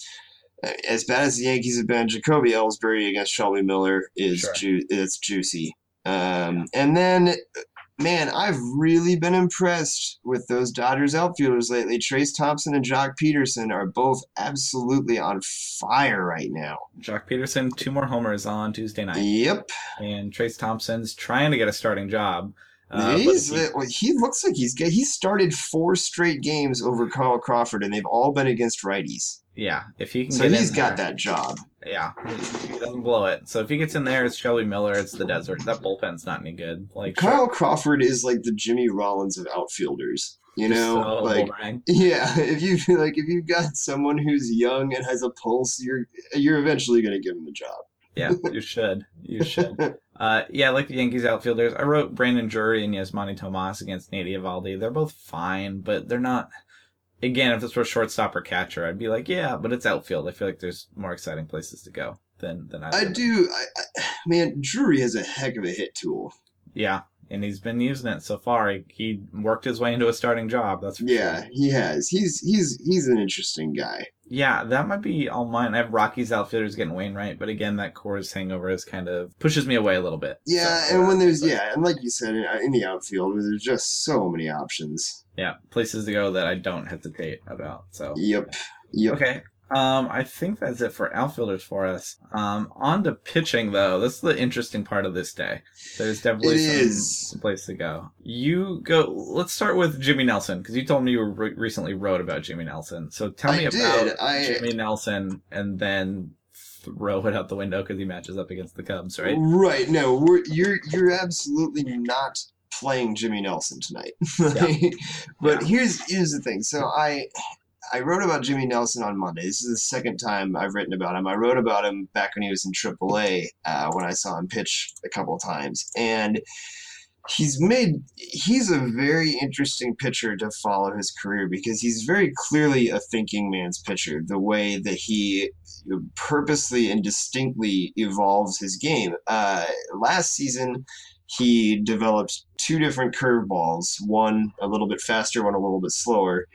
as bad as the Yankees have been, Jacoby Ellsbury against Shelby Miller is Sure. ju- it's juicy. Um, and then, man, I've really been impressed with those Dodgers outfielders lately. Trayce Thompson and Joc Pederson are both absolutely on fire right now. Joc Pederson, two more homers on Tuesday night, Yep. and Trayce Thompson's trying to get a starting job. Uh, he's, he- he looks like he's he started four straight games over Carl Crawford, and they've all been against righties. Yeah, if he can So he's got there- that job. Yeah, he, doesn't blow it. So if he gets in there, it's Shelby Miller. It's the desert. That bullpen's not any good. Like Carl Crawford is like the Jimmy Rollins of outfielders. You know, so like boring. yeah, if you like if you've got someone who's young and has a pulse, you're you're eventually going to give him the job. Yeah, you should. You should. Uh, yeah, I like the Yankees outfielders. I wrote Brandon Drury and Yasmany Tomas against Nate Eovaldi. They're both fine, but they're not. Again, if this were shortstop or catcher, I'd be like, yeah, but it's outfield. I feel like there's more exciting places to go than than either I do, I, I, man. Drury has a heck of a hit tool. Yeah, and he's been using it so far. He, he worked his way into a starting job. That's Yeah, sure. he has. He's he's he's an interesting guy. Yeah, that might be all mine. I have Rockies outfielders getting Wainwright, but again, that Coors hangover is kind of pushes me away a little bit. Yeah, So, and when there's yeah, and like you said, in, in the outfield, there's just so many options. yeah, places to go that I don't hesitate about. So Yep, yep. okay, um, I think that's it for outfielders for us. Um, on to pitching though. That's the interesting part of this day. There's definitely It some, place to go. You go. Let's start with Jimmy Nelson because you told me you re- recently wrote about Jimmy Nelson. So tell me did. about I- Jimmy Nelson, and then throw it out the window because he matches up against the Cubs, right? Right. No, we're, you're you're absolutely not playing Jimmy Nelson tonight. but Yeah. here's here's the thing. So I I wrote about Jimmy Nelson on Monday. This is the second time I've written about him. I wrote about him back when he was in AAA uh, when I saw him pitch a couple of times, and he's made he's a very interesting pitcher to follow his career because he's very clearly a thinking man's pitcher the way that he purposely and distinctly evolves his game uh, last season he developed two different curveballs one a little bit faster one a little bit slower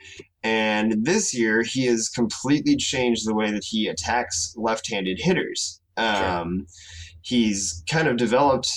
and this year he has completely changed the way that he attacks left-handed hitters um, he's kind of developed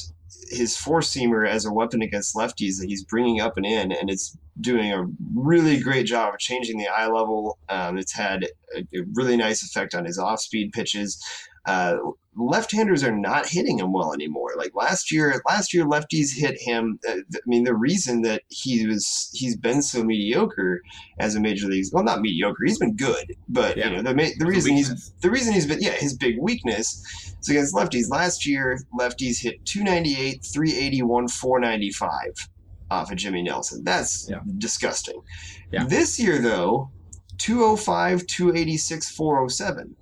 his four seamer as a weapon against lefties that he's bringing up and in, and it's doing a really great job of changing the eye level. Um, it's had a, a really nice effect on his off speed pitches. Uh, left-handers are not hitting him well anymore. Like last year, last year lefties hit him. Uh, I mean, the reason that he was he's been so mediocre as a major league well, not mediocre. He's been good, but Yeah. you know the the reason he's the reason he's been yeah his big weakness is against lefties. Last year, lefties hit 298, 381, 495 off of Jimmy Nelson. That's Yeah. disgusting. Yeah. This year though, 205, 286, 407.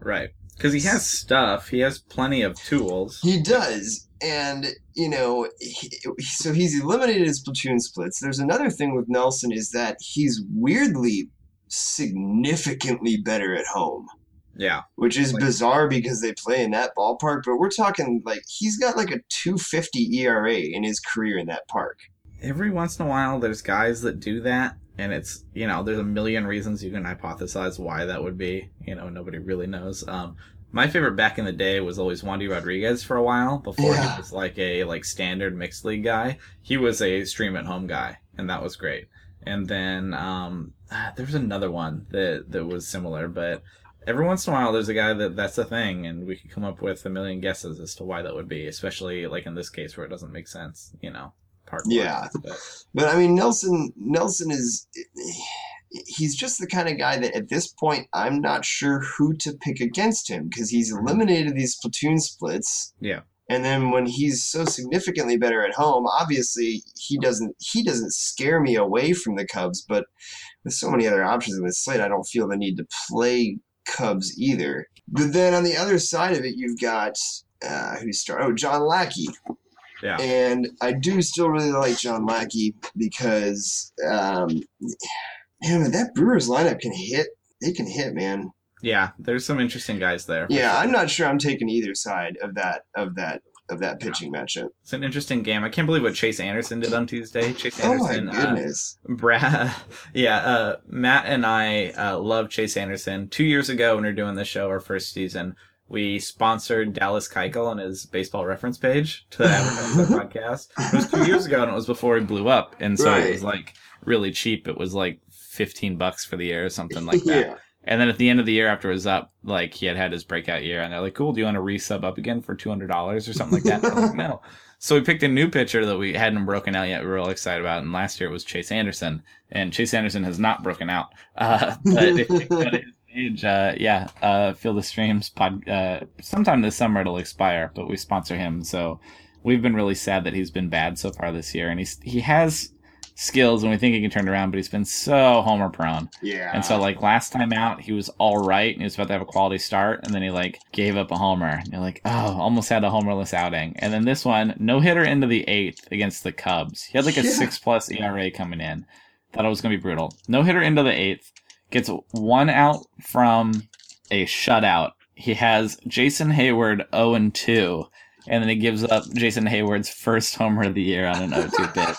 Right. Because he has stuff. He has plenty of tools. He does. And, you know, he, so he's eliminated his platoon splits. There's another thing with Nelson is that he's weirdly significantly better at home. Yeah. which is bizarre because they play in that ballpark. But we're talking like he's got like a 250 ERA in his career in that park. Every once in a while, there's guys that do that. And it's, you know, there's a million reasons you can hypothesize why that would be. You know, nobody really knows. Um, my favorite back in the day was always Wandy Rodriguez for a while before Yeah. he was like a like standard mixed league guy. He was a stream at home guy, and that was great. And then um, ah, there was another one that that was similar, but every once in a while there's a guy that that's a thing and we could come up with a million guesses as to why that would be especially like in this case where it doesn't make sense you know park Yeah. but, But I mean, Nelson Nelson is he's just the kind of guy that at this point I'm not sure who to pick against him because he's eliminated these platoon splits. Yeah. And then when he's so significantly better at home, obviously he doesn't he doesn't scare me away from the Cubs, but with so many other options in the slate, I don't feel the need to play Cubs either. But then on the other side of it, you've got uh, who start? Oh, John Lackey. Yeah And I do still really like John Lackey because, um, man, that Brewers lineup can hit. They can hit, man. yeah there's some interesting guys there Yeah, sure. I'm not sure I'm taking either side of that of that of that pitching matchup. it's an interesting game i can't believe what chase anderson did on tuesday chase Anderson. Oh my uh, goodness! Brad, yeah, uh, Matt and I uh, love Chase Anderson. Two years ago, when we were doing the show, our first season, we sponsored Dallas Keuchel on his baseball reference page to advertise our podcast. It was two years ago, and it was before he blew up, and so it was like really cheap. It was like fifteen bucks for the year or something like that. yeah, And then at the end of the year, after it was up, like he had had his breakout year, and they're like, "Cool, do you want to resub up again for two hundred dollars or something like that?" Like, no. So we picked a new pitcher that we hadn't broken out yet. We were all excited about, and last year it was Chase Anderson, and Chase Anderson has not broken out. Uh, but go to his page, uh, yeah, uh, Field of Streams pod. Uh, sometime this summer it'll expire, but we sponsor him, so we've been really sad that he's been bad so far this year, and he's he has skills and we think he can turn it around, but he's been so homer prone. yeah. And so like last time out, he was all right and he was about to have a quality start, and then he like gave up a homer. And you're like, oh, almost had a homerless outing. And then this one, no hitter into the eighth against the Cubs. He had like a Yeah. six plus ERA coming in. Thought it was gonna be brutal. No hitter into the eighth, gets one out from a shutout. He has Jason Heyward 0 and 2, and then he gives up Jason Heyward's first homer of the year on an 0 2 pitch.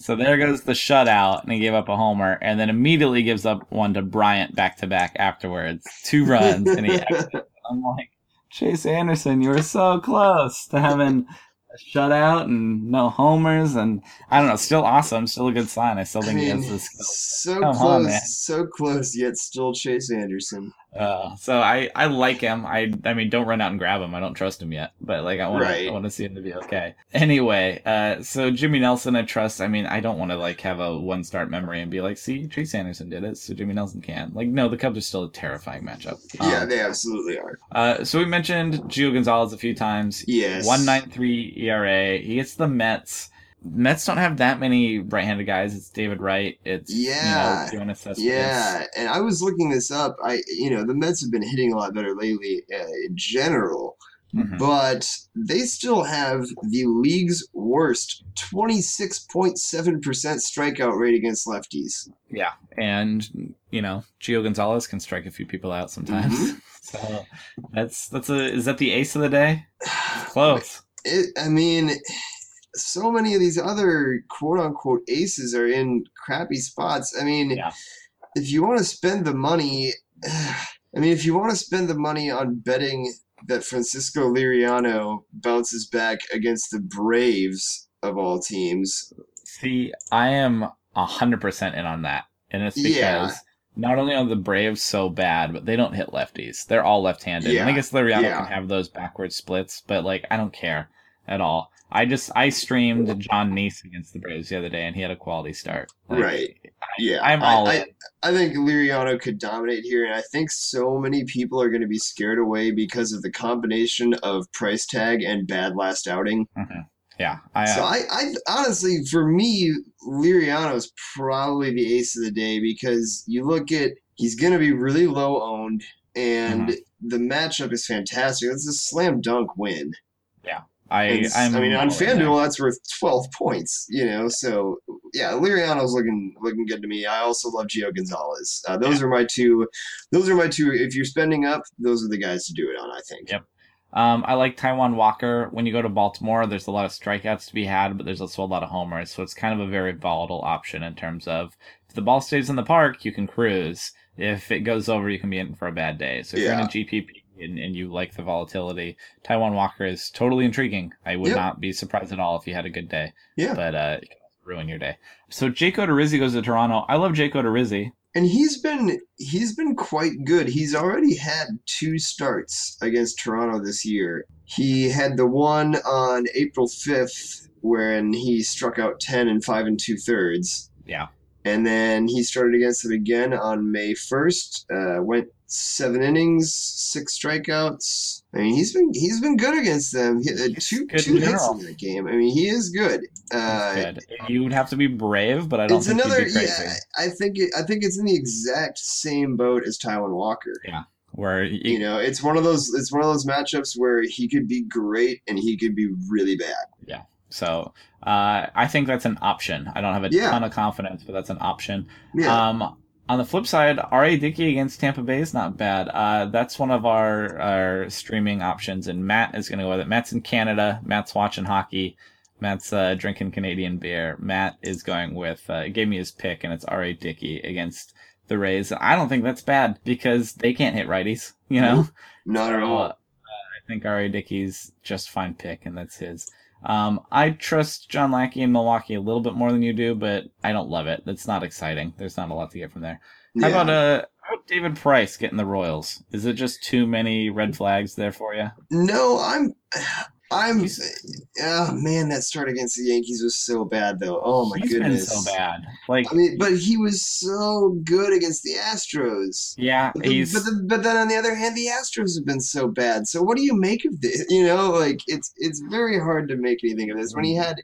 So there goes the shutout, and he gave up a homer, and then immediately gives up one to Bryant back to back afterwards. Two runs, and he. I'm like, Chase Anderson, you were so close to having a shutout and no homers, and I don't know, still awesome, still a good sign. I still I think he has the skill. so Come close, man. so close, yet still Chase Anderson. Uh, so I, I like him. I I mean, don't run out and grab him. I don't trust him yet, but like I want Right. I want to see him to be okay. Anyway, uh, so Jimmy Nelson, I trust. I mean, I don't want to like have a one start memory and be like, see, Chase Anderson did it, so Jimmy Nelson can. Like, no, the Cubs are still a terrifying matchup. yeah, Um, they absolutely are. Uh, so we mentioned Gio Gonzalez a few times. Yes. One nine three ERA. He gets the Mets. Mets don't have that many right-handed guys. It's David Wright. It's Yeah. You know, Yeah, and I was looking this up. I, you know, the Mets have been hitting a lot better lately uh, in general, Mhm. but they still have the league's worst 26.7% strikeout rate against lefties. Yeah, and you know, Gio Gonzalez can strike a few people out sometimes. Mm-hmm. So that's that's a is that the ace of the day? Close. It, I mean, so many of these other quote unquote aces are in crappy spots. I mean, Yeah. if you want to spend the money, I mean, if you want to spend the money on betting that Francisco Liriano bounces back against the Braves of all teams, See, I am hundred percent in on that, and it's because Yeah. not only are the Braves so bad, but they don't hit lefties. They're all left-handed. Yeah, And I guess Liriano yeah. can have those backward splits, but like I don't care at all. I just I streamed Jon Niese against the Braves the other day, and he had a quality start. Like, Right. yeah, I'm all I, in. I think Liriano could dominate here, and I think so many people are going to be scared away because of the combination of price tag and bad last outing. Mhm. Yeah, I, So I, I honestly, for me, Liriano is probably the ace of the day because you look at he's going to be really low owned, and Mm-hmm. the matchup is fantastic. It's a slam dunk win. I, I'm I mean, on all in there. FanDuel, that's worth twelve points. You know, so yeah, Liriano's looking looking good to me. I also love Gio Gonzalez. Uh, those are my two. Those are my two. If you're spending up, those are the guys to do it on. I think. Yep. Um, I like Taijuan Walker. When you go to Baltimore, there's a lot of strikeouts to be had, but there's also a lot of homers. So it's kind of a very volatile option in terms of if the ball stays in the park, you can cruise. If it goes over, you can be in for a bad day. So if you're in a GPP and, and you like the volatility, Taijuan Walker is totally intriguing. I would Yep. not be surprised at all if you had a good day. Yeah. But uh, ruin your day. So Jake Odorizzi goes to Toronto. I love Jake Odorizzi. and he's been he's been quite good. He's already had two starts against Toronto this year. He had the one on April fifth when he struck out ten and five and two thirds, Yeah. And then he started against them again on May first. Uh, went seven innings, six strikeouts. I mean, he's been he's been good against them. He, uh, two two in hits in that game. I mean, he is good. Uh, Good. You would have to be brave, but I don't it's think another. you'd be crazy. Yeah, I think it, I think it's in the exact same boat as Taijuan Walker. Yeah where You you, know, it's one of those. It's one of those matchups where he could be great and he could be really bad. So uh, I think that's an option. I don't have a Yeah. ton of confidence, but that's an option. Yeah, Um, on the flip side, R.A. Dickey against Tampa Bay is not bad. Uh, that's one of our, our streaming options, and Matt is going to go with it. Matt's in Canada. Matt's watching hockey. Matt's uh, drinking Canadian beer. Matt is going with, uh, gave me his pick, and it's R.A. Dickey against the Rays. I don't think that's bad because they can't hit righties, you know? not at all. uh, I think R.A. Dickey's just fine pick, and that's his. Um, I trust John Lackey in Milwaukee a little bit more than you do, but I don't love it. It's not exciting. There's not a lot to get from there. How about uh, how about David Price getting the Royals? Is it just too many red flags there for you? No, I'm. I'm. Oh man, that start against the Yankees was so bad though. Oh my He's goodness. been so bad. Like, I mean, but he was so good against the Astros. yeah, But, the- he's but, the, but then on the other hand, the Astros have been so bad. So what do you make of this? You know, like it's it's very hard to make anything of this when he had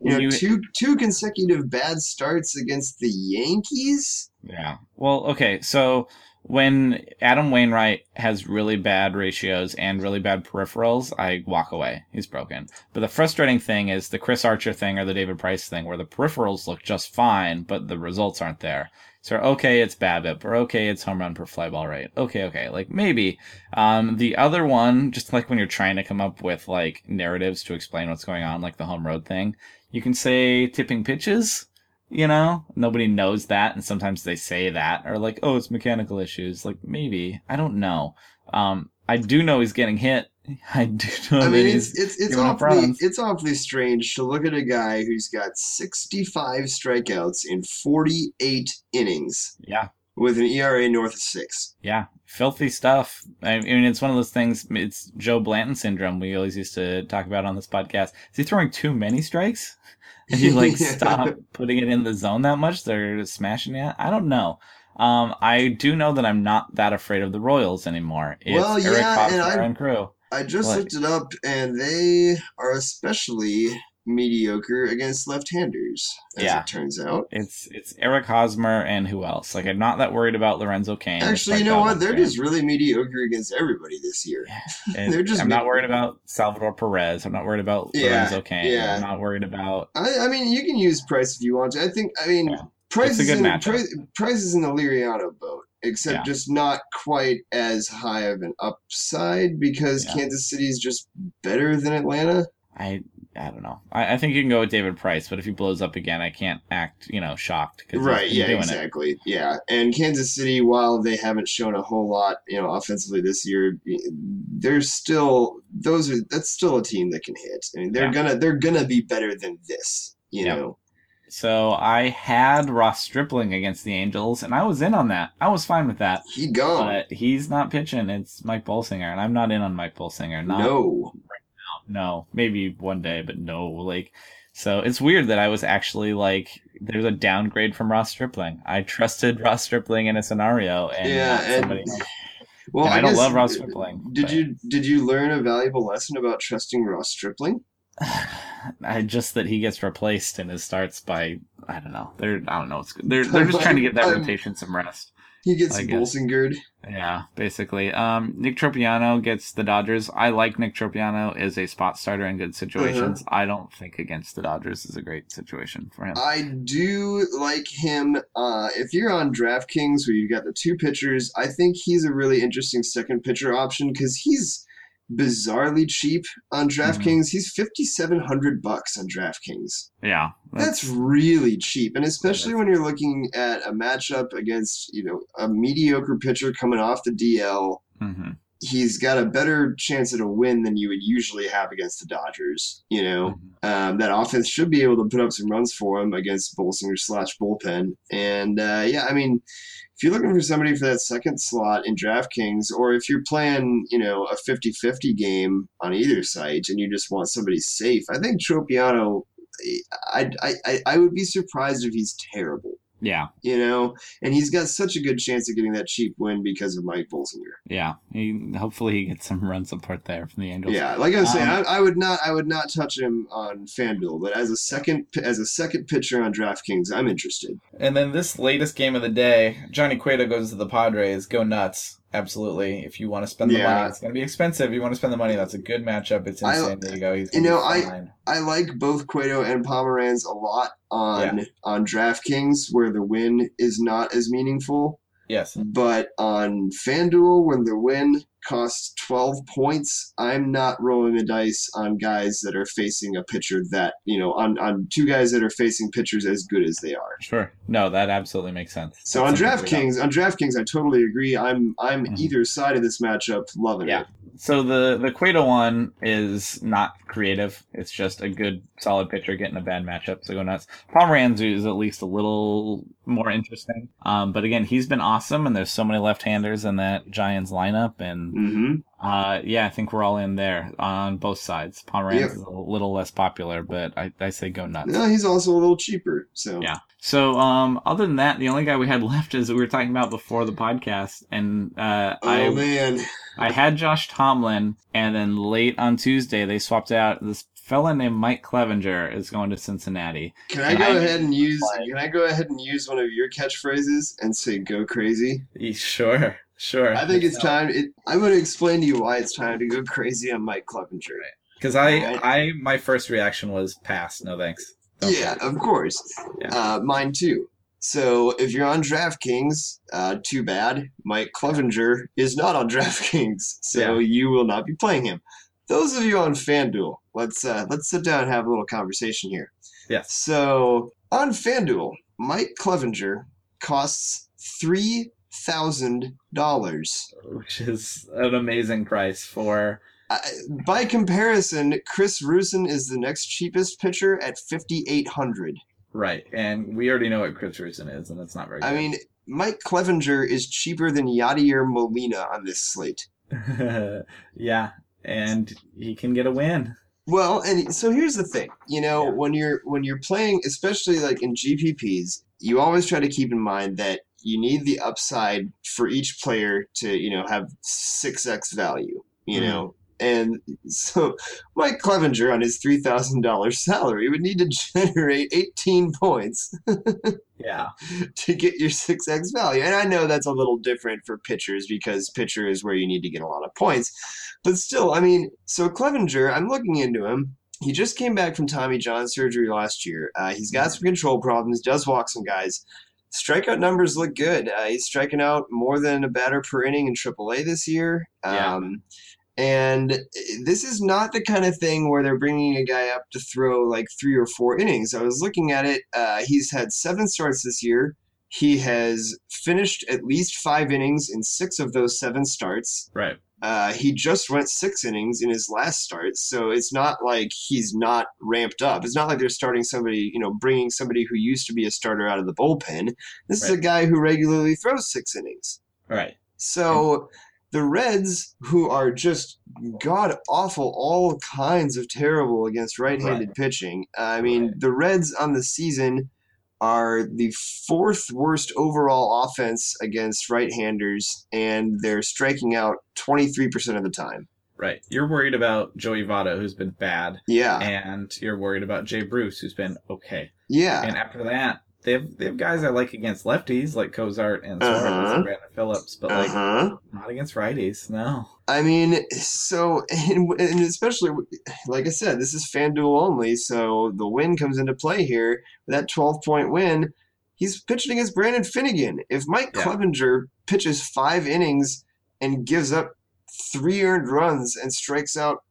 you know You- two two consecutive bad starts against the Yankees. Yeah. Well, okay. So when Adam Wainwright has really bad ratios and really bad peripherals, I walk away. He's broken. But the frustrating thing is the Chris Archer thing or the David Price thing, where the peripherals look just fine, but the results aren't there. So okay, it's BABIP, or okay, it's home run per fly ball rate. Okay, okay, like maybe. Um, the other one, just like when you're trying to come up with like narratives to explain what's going on, like the home road thing, you can say tipping pitches you know? Nobody knows that and sometimes they say that or like oh it's mechanical issues. Like maybe. I don't know. Um i do know he's getting hit. I do know I mean, it's it's it's awfully it's awfully strange to look at a guy who's got 65 strikeouts in 48 innings yeah. with an ERA north of six. yeah. Filthy stuff. I mean it's one of those things it's joe blanton syndrome we always used to talk about on this podcast. Is he throwing too many strikes if you like stop putting it in the zone that much they're smashing it i don't know um, I do know that I'm not that afraid of the Royals anymore. It's Well, Eric yeah, and I- and crew. I just What? looked it up, and they are especially mediocre against left-handers, as Yeah. it turns out. It's it's Eric Hosmer and who else? Like I'm not that worried about Lorenzo Cain. Actually, you know oh, what? They're just really mediocre against everybody this year. they're just I'm not worried about Salvador Perez. I'm not worried about Yeah, Lorenzo Cain. yeah. I'm not worried about. I, I mean, you can use Price if you want to. I think. I mean, Yeah. Price is good in. Price, Price is in the Liriano boat, except Yeah. just not quite as high of an upside because Yeah. Kansas City is just better than Atlanta. I I don't know. I, I think you can go with David Price, but if he blows up again, I can't act you know shocked. Right? Yeah, doing it. exactly. Yeah, and Kansas City, while they haven't shown a whole lot, you know, offensively this year, there's still those are that's still a team that can hit. I mean, they're Yeah. gonna they're gonna be better than this. You Yep. know. So I had Ross Stripling against the Angels, and I was in on that. I was fine with that. He gone. But he's not pitching. It's Mike Bolsinger, and I'm not in on Mike Bolsinger. Not no. No, maybe one day, but no, like, so it's weird that I was actually like, there's a downgrade from Ross Stripling. I trusted Ross Stripling in a scenario, and Yeah, and- somebody else. Well, And I, I, don't love Ross Stripling. Did but you did you learn a valuable lesson about trusting Ross Stripling? I just that he gets replaced in his starts by I don't know. They're I don't know. It's, they're they're just trying to get that rotation some rest. He gets. Bolsingered. Yeah, basically. Um, Nick Tropeano gets the Dodgers. I like Nick Tropeano as a spot starter in good situations. Uh-huh. I don't think against the Dodgers is a great situation for him. I do like him. Uh, if you're on DraftKings where you got the two pitchers, I think he's a really interesting second pitcher option because he's bizarrely cheap on Mm-hmm. DraftKings. He's fifty seven hundred bucks on DraftKings. yeah, That's really cheap, and especially when you're looking at a matchup against you know a mediocre pitcher coming off the DL. hmm he's got a better chance at a win than you would usually have against the Dodgers. You know, um, that offense should be able to put up some runs for him against Bolsinger slash bullpen. And uh, yeah, I mean, if you're looking for somebody for that second slot in DraftKings, or if you're playing, you know, a 50 50 game on either site and you just want somebody safe, I think Tropeano, eh, I, I, I would be surprised if he's terrible. Yeah, You know, and he's got such a good chance of getting that cheap win because of Mike Bolsinger. yeah. He, hopefully he gets some run support there from the Angels. Yeah, like I was saying, Um, I, I would not, I would not touch him on FanDuel, but as a second, as a second pitcher on DraftKings, I'm interested. And then this latest game of the day, Johnny Cueto goes to the Padres. Go nuts. Absolutely. If you want to spend the Yeah. money, it's going to be expensive. If you want to spend the money, that's a good matchup. It's in I- San Diego. He's you know, I- I like both Cueto and Pomeranz a lot on on DraftKings, where the win is not as meaningful. Yes. But on FanDuel, when the win costs 12 points, I'm not rolling the dice on guys that are facing a pitcher that, you know, on, on two guys that are facing pitchers as good as they are. Sure. No, that absolutely makes sense. So on That's to DraftKings, on DraftKings, I totally agree. I'm I'm Mhm. either side of this matchup, loving Yeah. it. So the the Cueto one is not creative. It's just a good solid pitcher getting a bad matchup. So go nuts. Pomeranz is at least a little more interesting. Um, but again, he's been awesome, and there's so many left-handers in that Giants lineup, and hmm uh, yeah, I think we're all in there on both sides. Pomeranz Yep. is a little less popular, but I, I say go nuts. No, he's also a little cheaper. So Yeah. So, um, other than that, the only guy we had left is we were talking about before the podcast, and uh, Oh I man, I had Josh Tomlin, and then late on Tuesday they swapped out this fella named Mike Clevinger is going to Cincinnati. can I And go I- ahead and use? Can I go ahead and use one of your catchphrases and say "Go crazy"? Sure. Sure. I think it's time. It, I'm going to explain to you why it's time to go crazy on Mike Clevinger. Because I, Alright. I, my first reaction was pass. No thanks. Okay. Yeah, of course. Yeah. Uh, mine too. So if you're on DraftKings, uh, too bad. Mike Clevinger is not on DraftKings, so you will not be playing him. Those of you on FanDuel, let's uh, let's sit down and have a little conversation here. Yeah. So on FanDuel, Mike Clevinger costs three thousand dollars. Which is an amazing price for. Uh, by comparison, Chris Rusin is the next cheapest pitcher at fifty eight hundred. Right. And we already know what Chris Rusin is, and that's not very I good. mean, Mike Clevinger is cheaper than Yadier Molina on this slate. yeah. And he can get a win. Well, and so here's the thing. You know, Yeah. when you're when you're playing, especially like in GPPs, you always try to keep in mind that you need the upside for each player to, you know, have 6x value, you Mhm. know. And so Mike Clevinger on his $3,000 salary would need to generate 18 points Yeah. to get your 6x value. And I know that's a little different for pitchers because pitcher is where you need to get a lot of points. But still, I mean, so Clevinger, I'm looking into him. He just came back from Tommy John surgery last year. Uh, he's got some control problems, does walk some guys. Strikeout numbers look good. Uh, he's striking out more than a batter per inning in AAA this year. Yeah. Um, and this is not the kind of thing where they're bringing a guy up to throw like three or four innings. I was looking at it. Uh, he's had seven starts this year. He has finished at least five innings in six of those seven starts. Right. Uh, he just went six innings in his last start, so it's not like he's not ramped up. It's not like they're starting somebody, you know, bringing somebody who used to be a starter out of the bullpen. This is a guy who regularly throws six innings. Right. So the Reds, who are just god awful, all kinds of terrible against right-handed Right. pitching. I mean, Right. the Reds on the season are the fourth worst overall offense against right-handers, and they're striking out 23% of the time. Right. You're worried about Joey Votto, who's been bad, Yeah, and you're worried about Jay Bruce, who's been okay. yeah. And after that, they have they have guys I like against lefties like Cozart and Suarez Uh-huh. and Brandon Phillips, but like Uh-huh. not against righties. No. I mean, so and, and especially like I said, this is FanDuel only, so the win comes into play here. That 12 point win, he's pitching against Brandon Finnegan. If Mike Yeah. Clevinger pitches five innings and gives up three earned runs and strikes out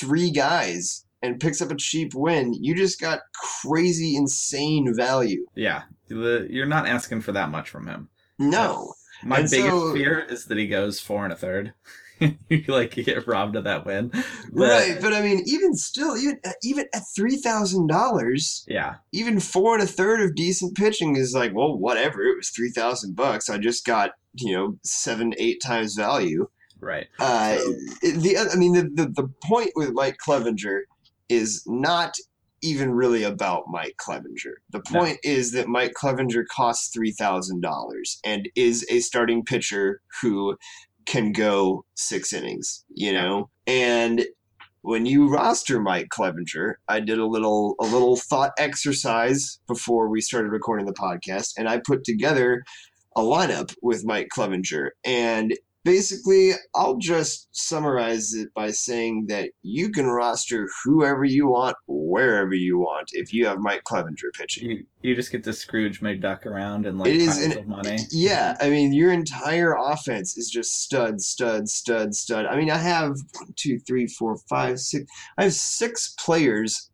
three guys and picks up a cheap win, you just got crazy, insane value. Yeah. You're not asking for that much from him. No. My And biggest so- fear is that he goes four and a third. you like get robbed of that win. But, right, but I mean, even still, even even at three thousand dollars, Yeah. even four and a third of decent pitching is like, well, whatever. It was three thousand bucks. I just got you know seven, eight times value. Right. Uh, the I mean, the, the the point with Mike Clevinger is not even really about Mike Clevinger. The No. point is that Mike Clevinger costs three thousand dollars and is a starting pitcher who can go six innings. You know, and when you roster Mike Clevinger, I did a little a little thought exercise before we started recording the podcast, and I put together a lineup with Mike Clevinger. And basically, I'll just summarize it by saying that you can roster whoever you want, wherever you want, if you have Mike Clevinger pitching. You you just get to Scrooge McDuck around and like It is an- of money. Yeah, I mean, your entire offense is just stud, stud, stud, stud. I mean, I have one, two, three, four, five, six. I have six players.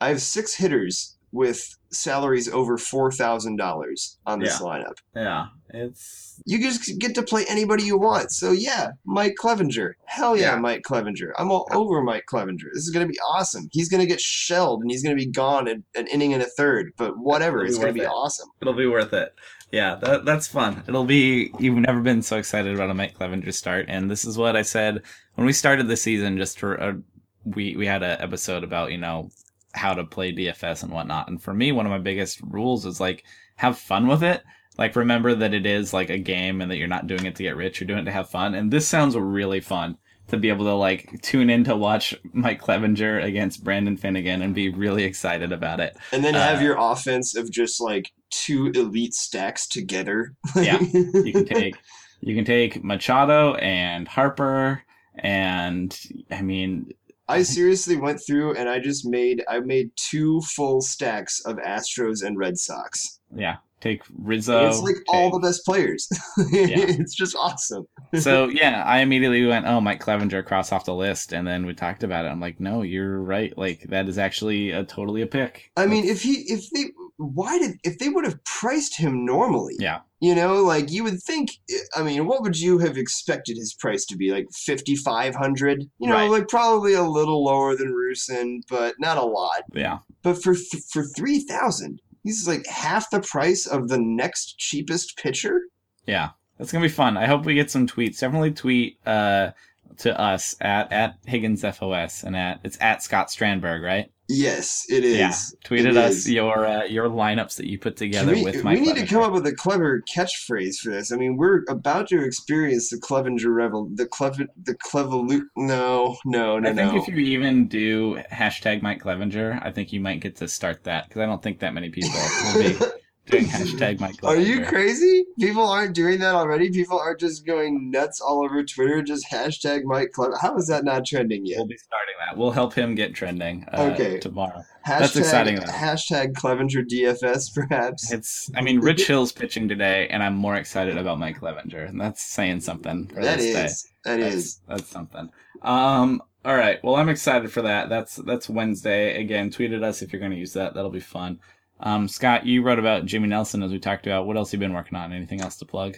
I have six hitters with salaries over four thousand dollars on this Yeah. lineup. Yeah. It's You just get to play anybody you want. So yeah, Mike Clevinger. Hell yeah, Yeah. Mike Clevinger. I'm all over Mike Clevinger. This is gonna be awesome. He's gonna get shelled and he's gonna be gone in an inning and a third. But whatever, it's gonna be it. awesome. it'll be worth it. Yeah, that that's fun. It'll be you've never been so excited about a Mike Clevinger start, and this is what I said when we started the season. Just for a, we we had an episode about you know how to play DFS and whatnot, and for me, one of my biggest rules is like have fun with it. Like remember that it is like a game and that you're not doing it to get rich. You're doing it to have fun, and this sounds really fun to be able to like tune in to watch Mike Clevinger against Brandon Finnegan and be really excited about it. And then have Uh, your offense of just like two elite stacks together. Yeah, you can take you can take Machado and Harper and I mean I seriously went through and I just made I made two full stacks of Astros and Red Sox. yeah take And Rizzo. it's like all the best players. it's just awesome. so yeah, I immediately went, oh, Mike Clevinger cross off the list, and then we talked about it. I'm like, no, you're right. Like that is actually a totally a pick. I mean, if he if they why did if they would have priced him normally? Yeah. You know, like you would think. I mean, what would you have expected his price to be? Like fifty five hundred? You know, Right. like probably a little lower than Rusin, but not a lot. yeah, But for th- for three thousand, he's like half the price of the next cheapest pitcher. yeah, that's gonna be fun. I hope we get some tweets. Definitely tweet uh to us at at Higgins FOS and at it's at Scott Strandberg, right? Yes, it is. Yeah, tweeted It us is. your uh, your lineups that you put together we, with Mike. we need to come up with a clever catchphrase for this. I mean, we're about to experience the Clevinger revel, the Cleve, the Clevelu. No, no, no, I think no. if you even do hashtag Mike Clevinger, I think you might get to start that because I don't think that many people will be doing hashtag Mike Are you crazy? People aren't doing that already. People are just going nuts all over Twitter. Just hashtag Mike Clever. How is that not trending yet? We'll be starting that. We'll help him get trending uh, Okay. tomorrow. Hashtag, that's exciting, though. Hashtag Clevinger DFS, perhaps. It's. I mean, Rich Hill's pitching today, and I'm more excited about Mike Clevinger, and that's saying something for That this day. is. That that's, is. that's something. Um. All right. Well, I'm excited for that. That's that's Wednesday. Again, tweet at us if you're going to use that. That'll be fun. Um, Scott, you wrote about Jimmy Nelson as we talked about. What else have you been working on? Anything else to plug?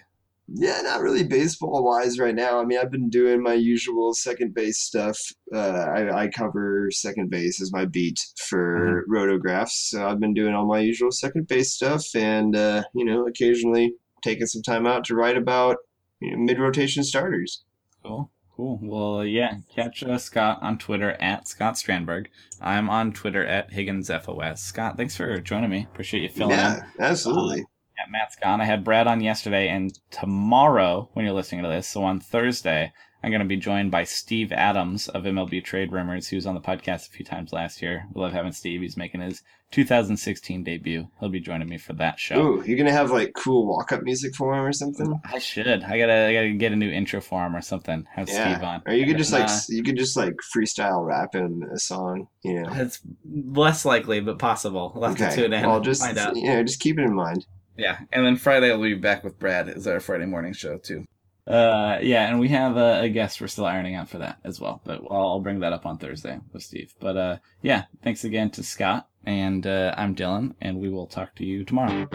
Yeah, not really baseball wise right now. I mean, I've been doing my usual second base stuff. Uh, I, I cover second base as my beat for rotographs. So I've been doing all my usual second base stuff and, uh, you know, occasionally taking some time out to write about you know, mid rotation starters. Cool. Cool. Well, yeah, catch uh, Scott on Twitter at Scott Strandberg. I'm on Twitter at HigginsFOS. Scott, thanks for joining me. Appreciate you filling in. yeah, absolutely. Yeah, Matt's gone. I had Brad on yesterday, and tomorrow, when you're listening to this, so on Thursday, I'm going to be joined by Steve Adams of MLB Trade Rumors, who was on the podcast a few times last year. We love having Steve. He's making his 2016 debut. He'll be joining me for that show. Ooh, you're gonna have like cool walk up music for him or something? I should. I gotta. I gotta get a new intro for him or something. Have Steve on. Or you could just like Nah. s you could just like freestyle rap in a song, you know. It's less likely, but possible. We'll Okay. tune in. Well, and just find out. you know, just keep it in mind. Yeah, and then Friday we'll be back with Brad as our Friday morning show too. Uh, yeah, and we have a, a guest we're still ironing out for that as well, but I'll, I'll bring that up on Thursday with Steve. But uh, yeah, thanks again to Scott, and uh, I'm Dylan, and we will talk to you tomorrow.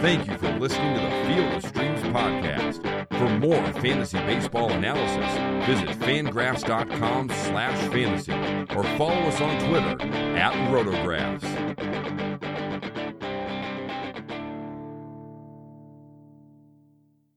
Thank you for listening to the Field of Streams podcast. For more fantasy baseball analysis, visit fangraphs.com slash fantasy or follow us on Twitter at Rotographs.